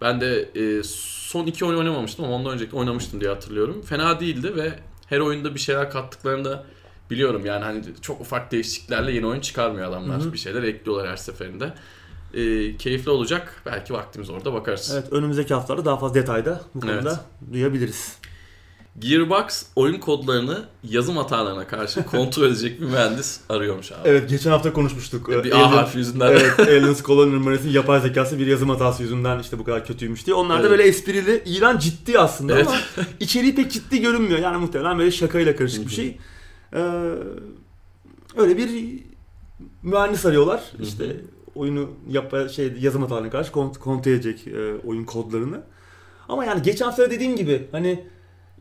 Ben de e, son iki oyun oynamamıştım ama ondan önceki oynamıştım diye hatırlıyorum. Fena değildi ve her oyunda bir şeyler kattıklarını da biliyorum. Yani hani çok ufak değişikliklerle yeni oyun çıkarmıyor adamlar. Hı hı. Bir şeyler ekliyorlar her seferinde. E, keyifli olacak. Belki vaktimiz orada bakarız. Evet önümüzdeki haftalarda daha fazla detayda bu konuda Evet. duyabiliriz. Gearbox oyun kodlarını yazım hatalarına karşı [LAUGHS] kontrol edecek bir mühendis arıyormuş abi. Evet geçen hafta konuşmuştuk. Bir Ee, A Alien- harfi yüzünden. Evet, Alien Colony numarasının yapay zekası bir yazım hatası yüzünden işte bu kadar kötüymüş diye. Onlar da Evet. böyle esprili, ilan ciddi aslında Evet. ama [LAUGHS] içeriği pek ciddi görünmüyor. Yani muhtemelen böyle şakayla karışık bir şey. Ee, öyle bir mühendis arıyorlar. İşte oyunu yap şey yazım hatalarına karşı kont- kontrol edecek e, oyun kodlarını. Ama yani geçen hafta dediğim gibi hani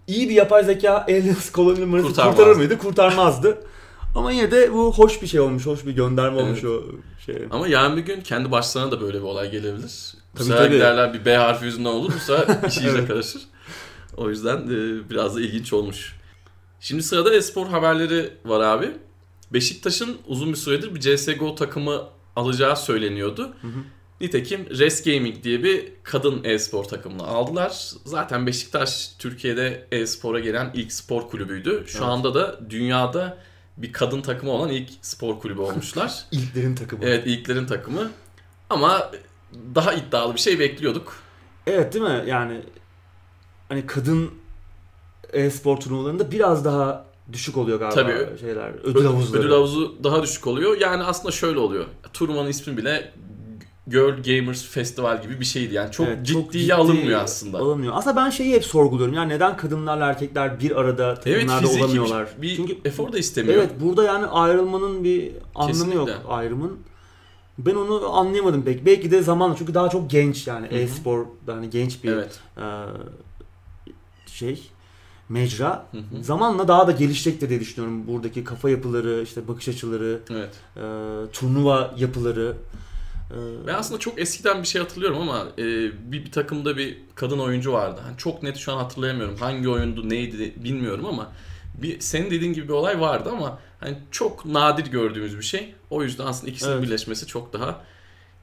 iyi bir yapay zeka Aliens Kurtarmaz. kurtarır mıydı? Kurtarmazdı. Ama yine de bu hoş bir şey olmuş, hoş bir gönderme olmuş o şey. Ama yarın bir gün kendi başlarına da böyle bir olay gelebilir. Bu Tabii, sefer tabii. giderler bir B harfi yüzünden olur. Bu sefer [LAUGHS] iş Evet. karışır. O yüzden e, biraz da ilginç olmuş. Şimdi sırada espor haberleri var abi. Beşiktaş'ın uzun bir süredir bir CSGO takımı alacağı söyleniyordu. Nitekim Res Gaming diye bir kadın e-spor takımını aldılar. Zaten Beşiktaş Türkiye'de e-spora gelen ilk spor kulübüydü. Şu Evet. anda da dünyada bir kadın takımı olan ilk spor kulübü olmuşlar. [LAUGHS] İlklerin takımı. Evet ilklerin takımı. Ama daha iddialı bir şey bekliyorduk. Evet değil mi? Yani hani kadın e-spor turnuvalarında biraz daha düşük oluyor galiba Tabii. şeyler. Ödül havuzları. Ödül havuzu daha düşük oluyor. Yani aslında şöyle oluyor. Turnuvanın ismi bile Girl Gamers Festival gibi bir şeydi. Yani çok Evet, ciddiye ciddi alınmıyor aslında. Alınmıyor. Aslında ben şeyi hep sorguluyorum. Yani neden kadınlarla erkekler bir arada Evet takımlarda fiziki olamıyorlar? bir, Çünkü efor da istemiyor. evet burada yani ayrılmanın bir anlamı Kesinlikle. yok ayrımın. Ben onu anlayamadım pek. Belki de zamanla çünkü daha çok genç yani Hı hı. e-spor yani genç bir Evet. e, şey mecra. Hı hı. Zamanla daha da gelişecektir diye düşünüyorum. Buradaki kafa yapıları, işte bakış açıları, Evet. e, turnuva yapıları. E, Ben aslında çok eskiden bir şey hatırlıyorum ama e, bir, bir takımda bir kadın oyuncu vardı. Hani çok net şu an hatırlayamıyorum. Hangi oyundu, neydi bilmiyorum ama bir senin dediğin gibi bir olay vardı ama hani çok nadir gördüğümüz bir şey. O yüzden aslında ikisinin Evet. birleşmesi çok daha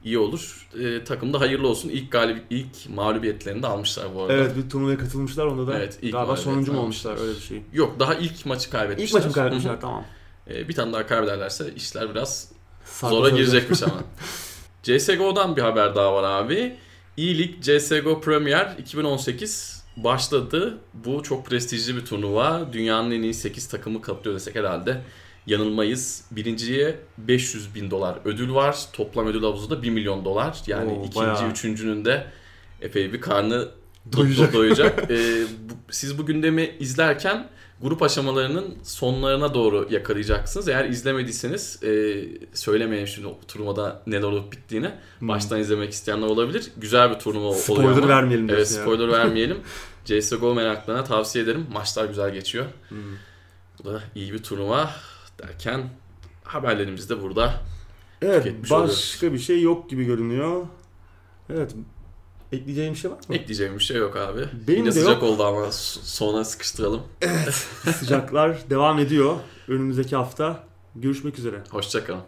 iyi olur. E, takımda hayırlı olsun. İlk galib ilk mağlubiyetlerini de almışlar bu arada. Evet bir turnuvaya katılmışlar onda da Evet, ilk galiba sonuncu mu olmuşlar öyle bir şey. Yok daha ilk maçı kaybetmişler. İlk maçı mı Hı hı. kaybetmişler tamam. E, bir tane daha kaybederlerse işler biraz Sarpa Zora girecekmiş ama. [LAUGHS] CSGO'dan bir haber daha var abi. E-League CSGO Premier 2018 başladı. Bu çok prestijli bir turnuva. Dünyanın en iyi 8 takımı kaplıyor desek herhalde. Yanılmayız. Birinciye 500 bin dolar ödül var. Toplam ödül havuzu da 1 milyon dolar. Yani Oo, ikinci, bayağı. üçüncünün de epey bir karnı Doyacak. doyacak. [LAUGHS] Ee, bu- siz bu gündemi izlerken grup aşamalarının sonlarına doğru yakalayacaksınız. Eğer izlemediyseniz e, söylemeyin şimdi o turnuvada neler olup bittiğini. Hmm. Baştan izlemek isteyenler olabilir. Güzel bir turnuva oluyor Spoiler ama. vermeyelim Evet diyorsun ya. spoiler [LAUGHS] vermeyelim. CSGO meraklarına tavsiye ederim. Maçlar güzel geçiyor. Hmm. Bu da iyi bir turnuva derken haberlerimiz de burada. Evet başka oluyoruz. bir şey yok gibi görünüyor. Evet ekleyeceğim bir şey var mı? Ekleyeceğim bir şey yok abi. Benim Yine de sıcak yok. oldu ama s- sonra sıkıştıralım. Sıcaklar devam ediyor. Önümüzdeki hafta görüşmek üzere. Hoşçakalın.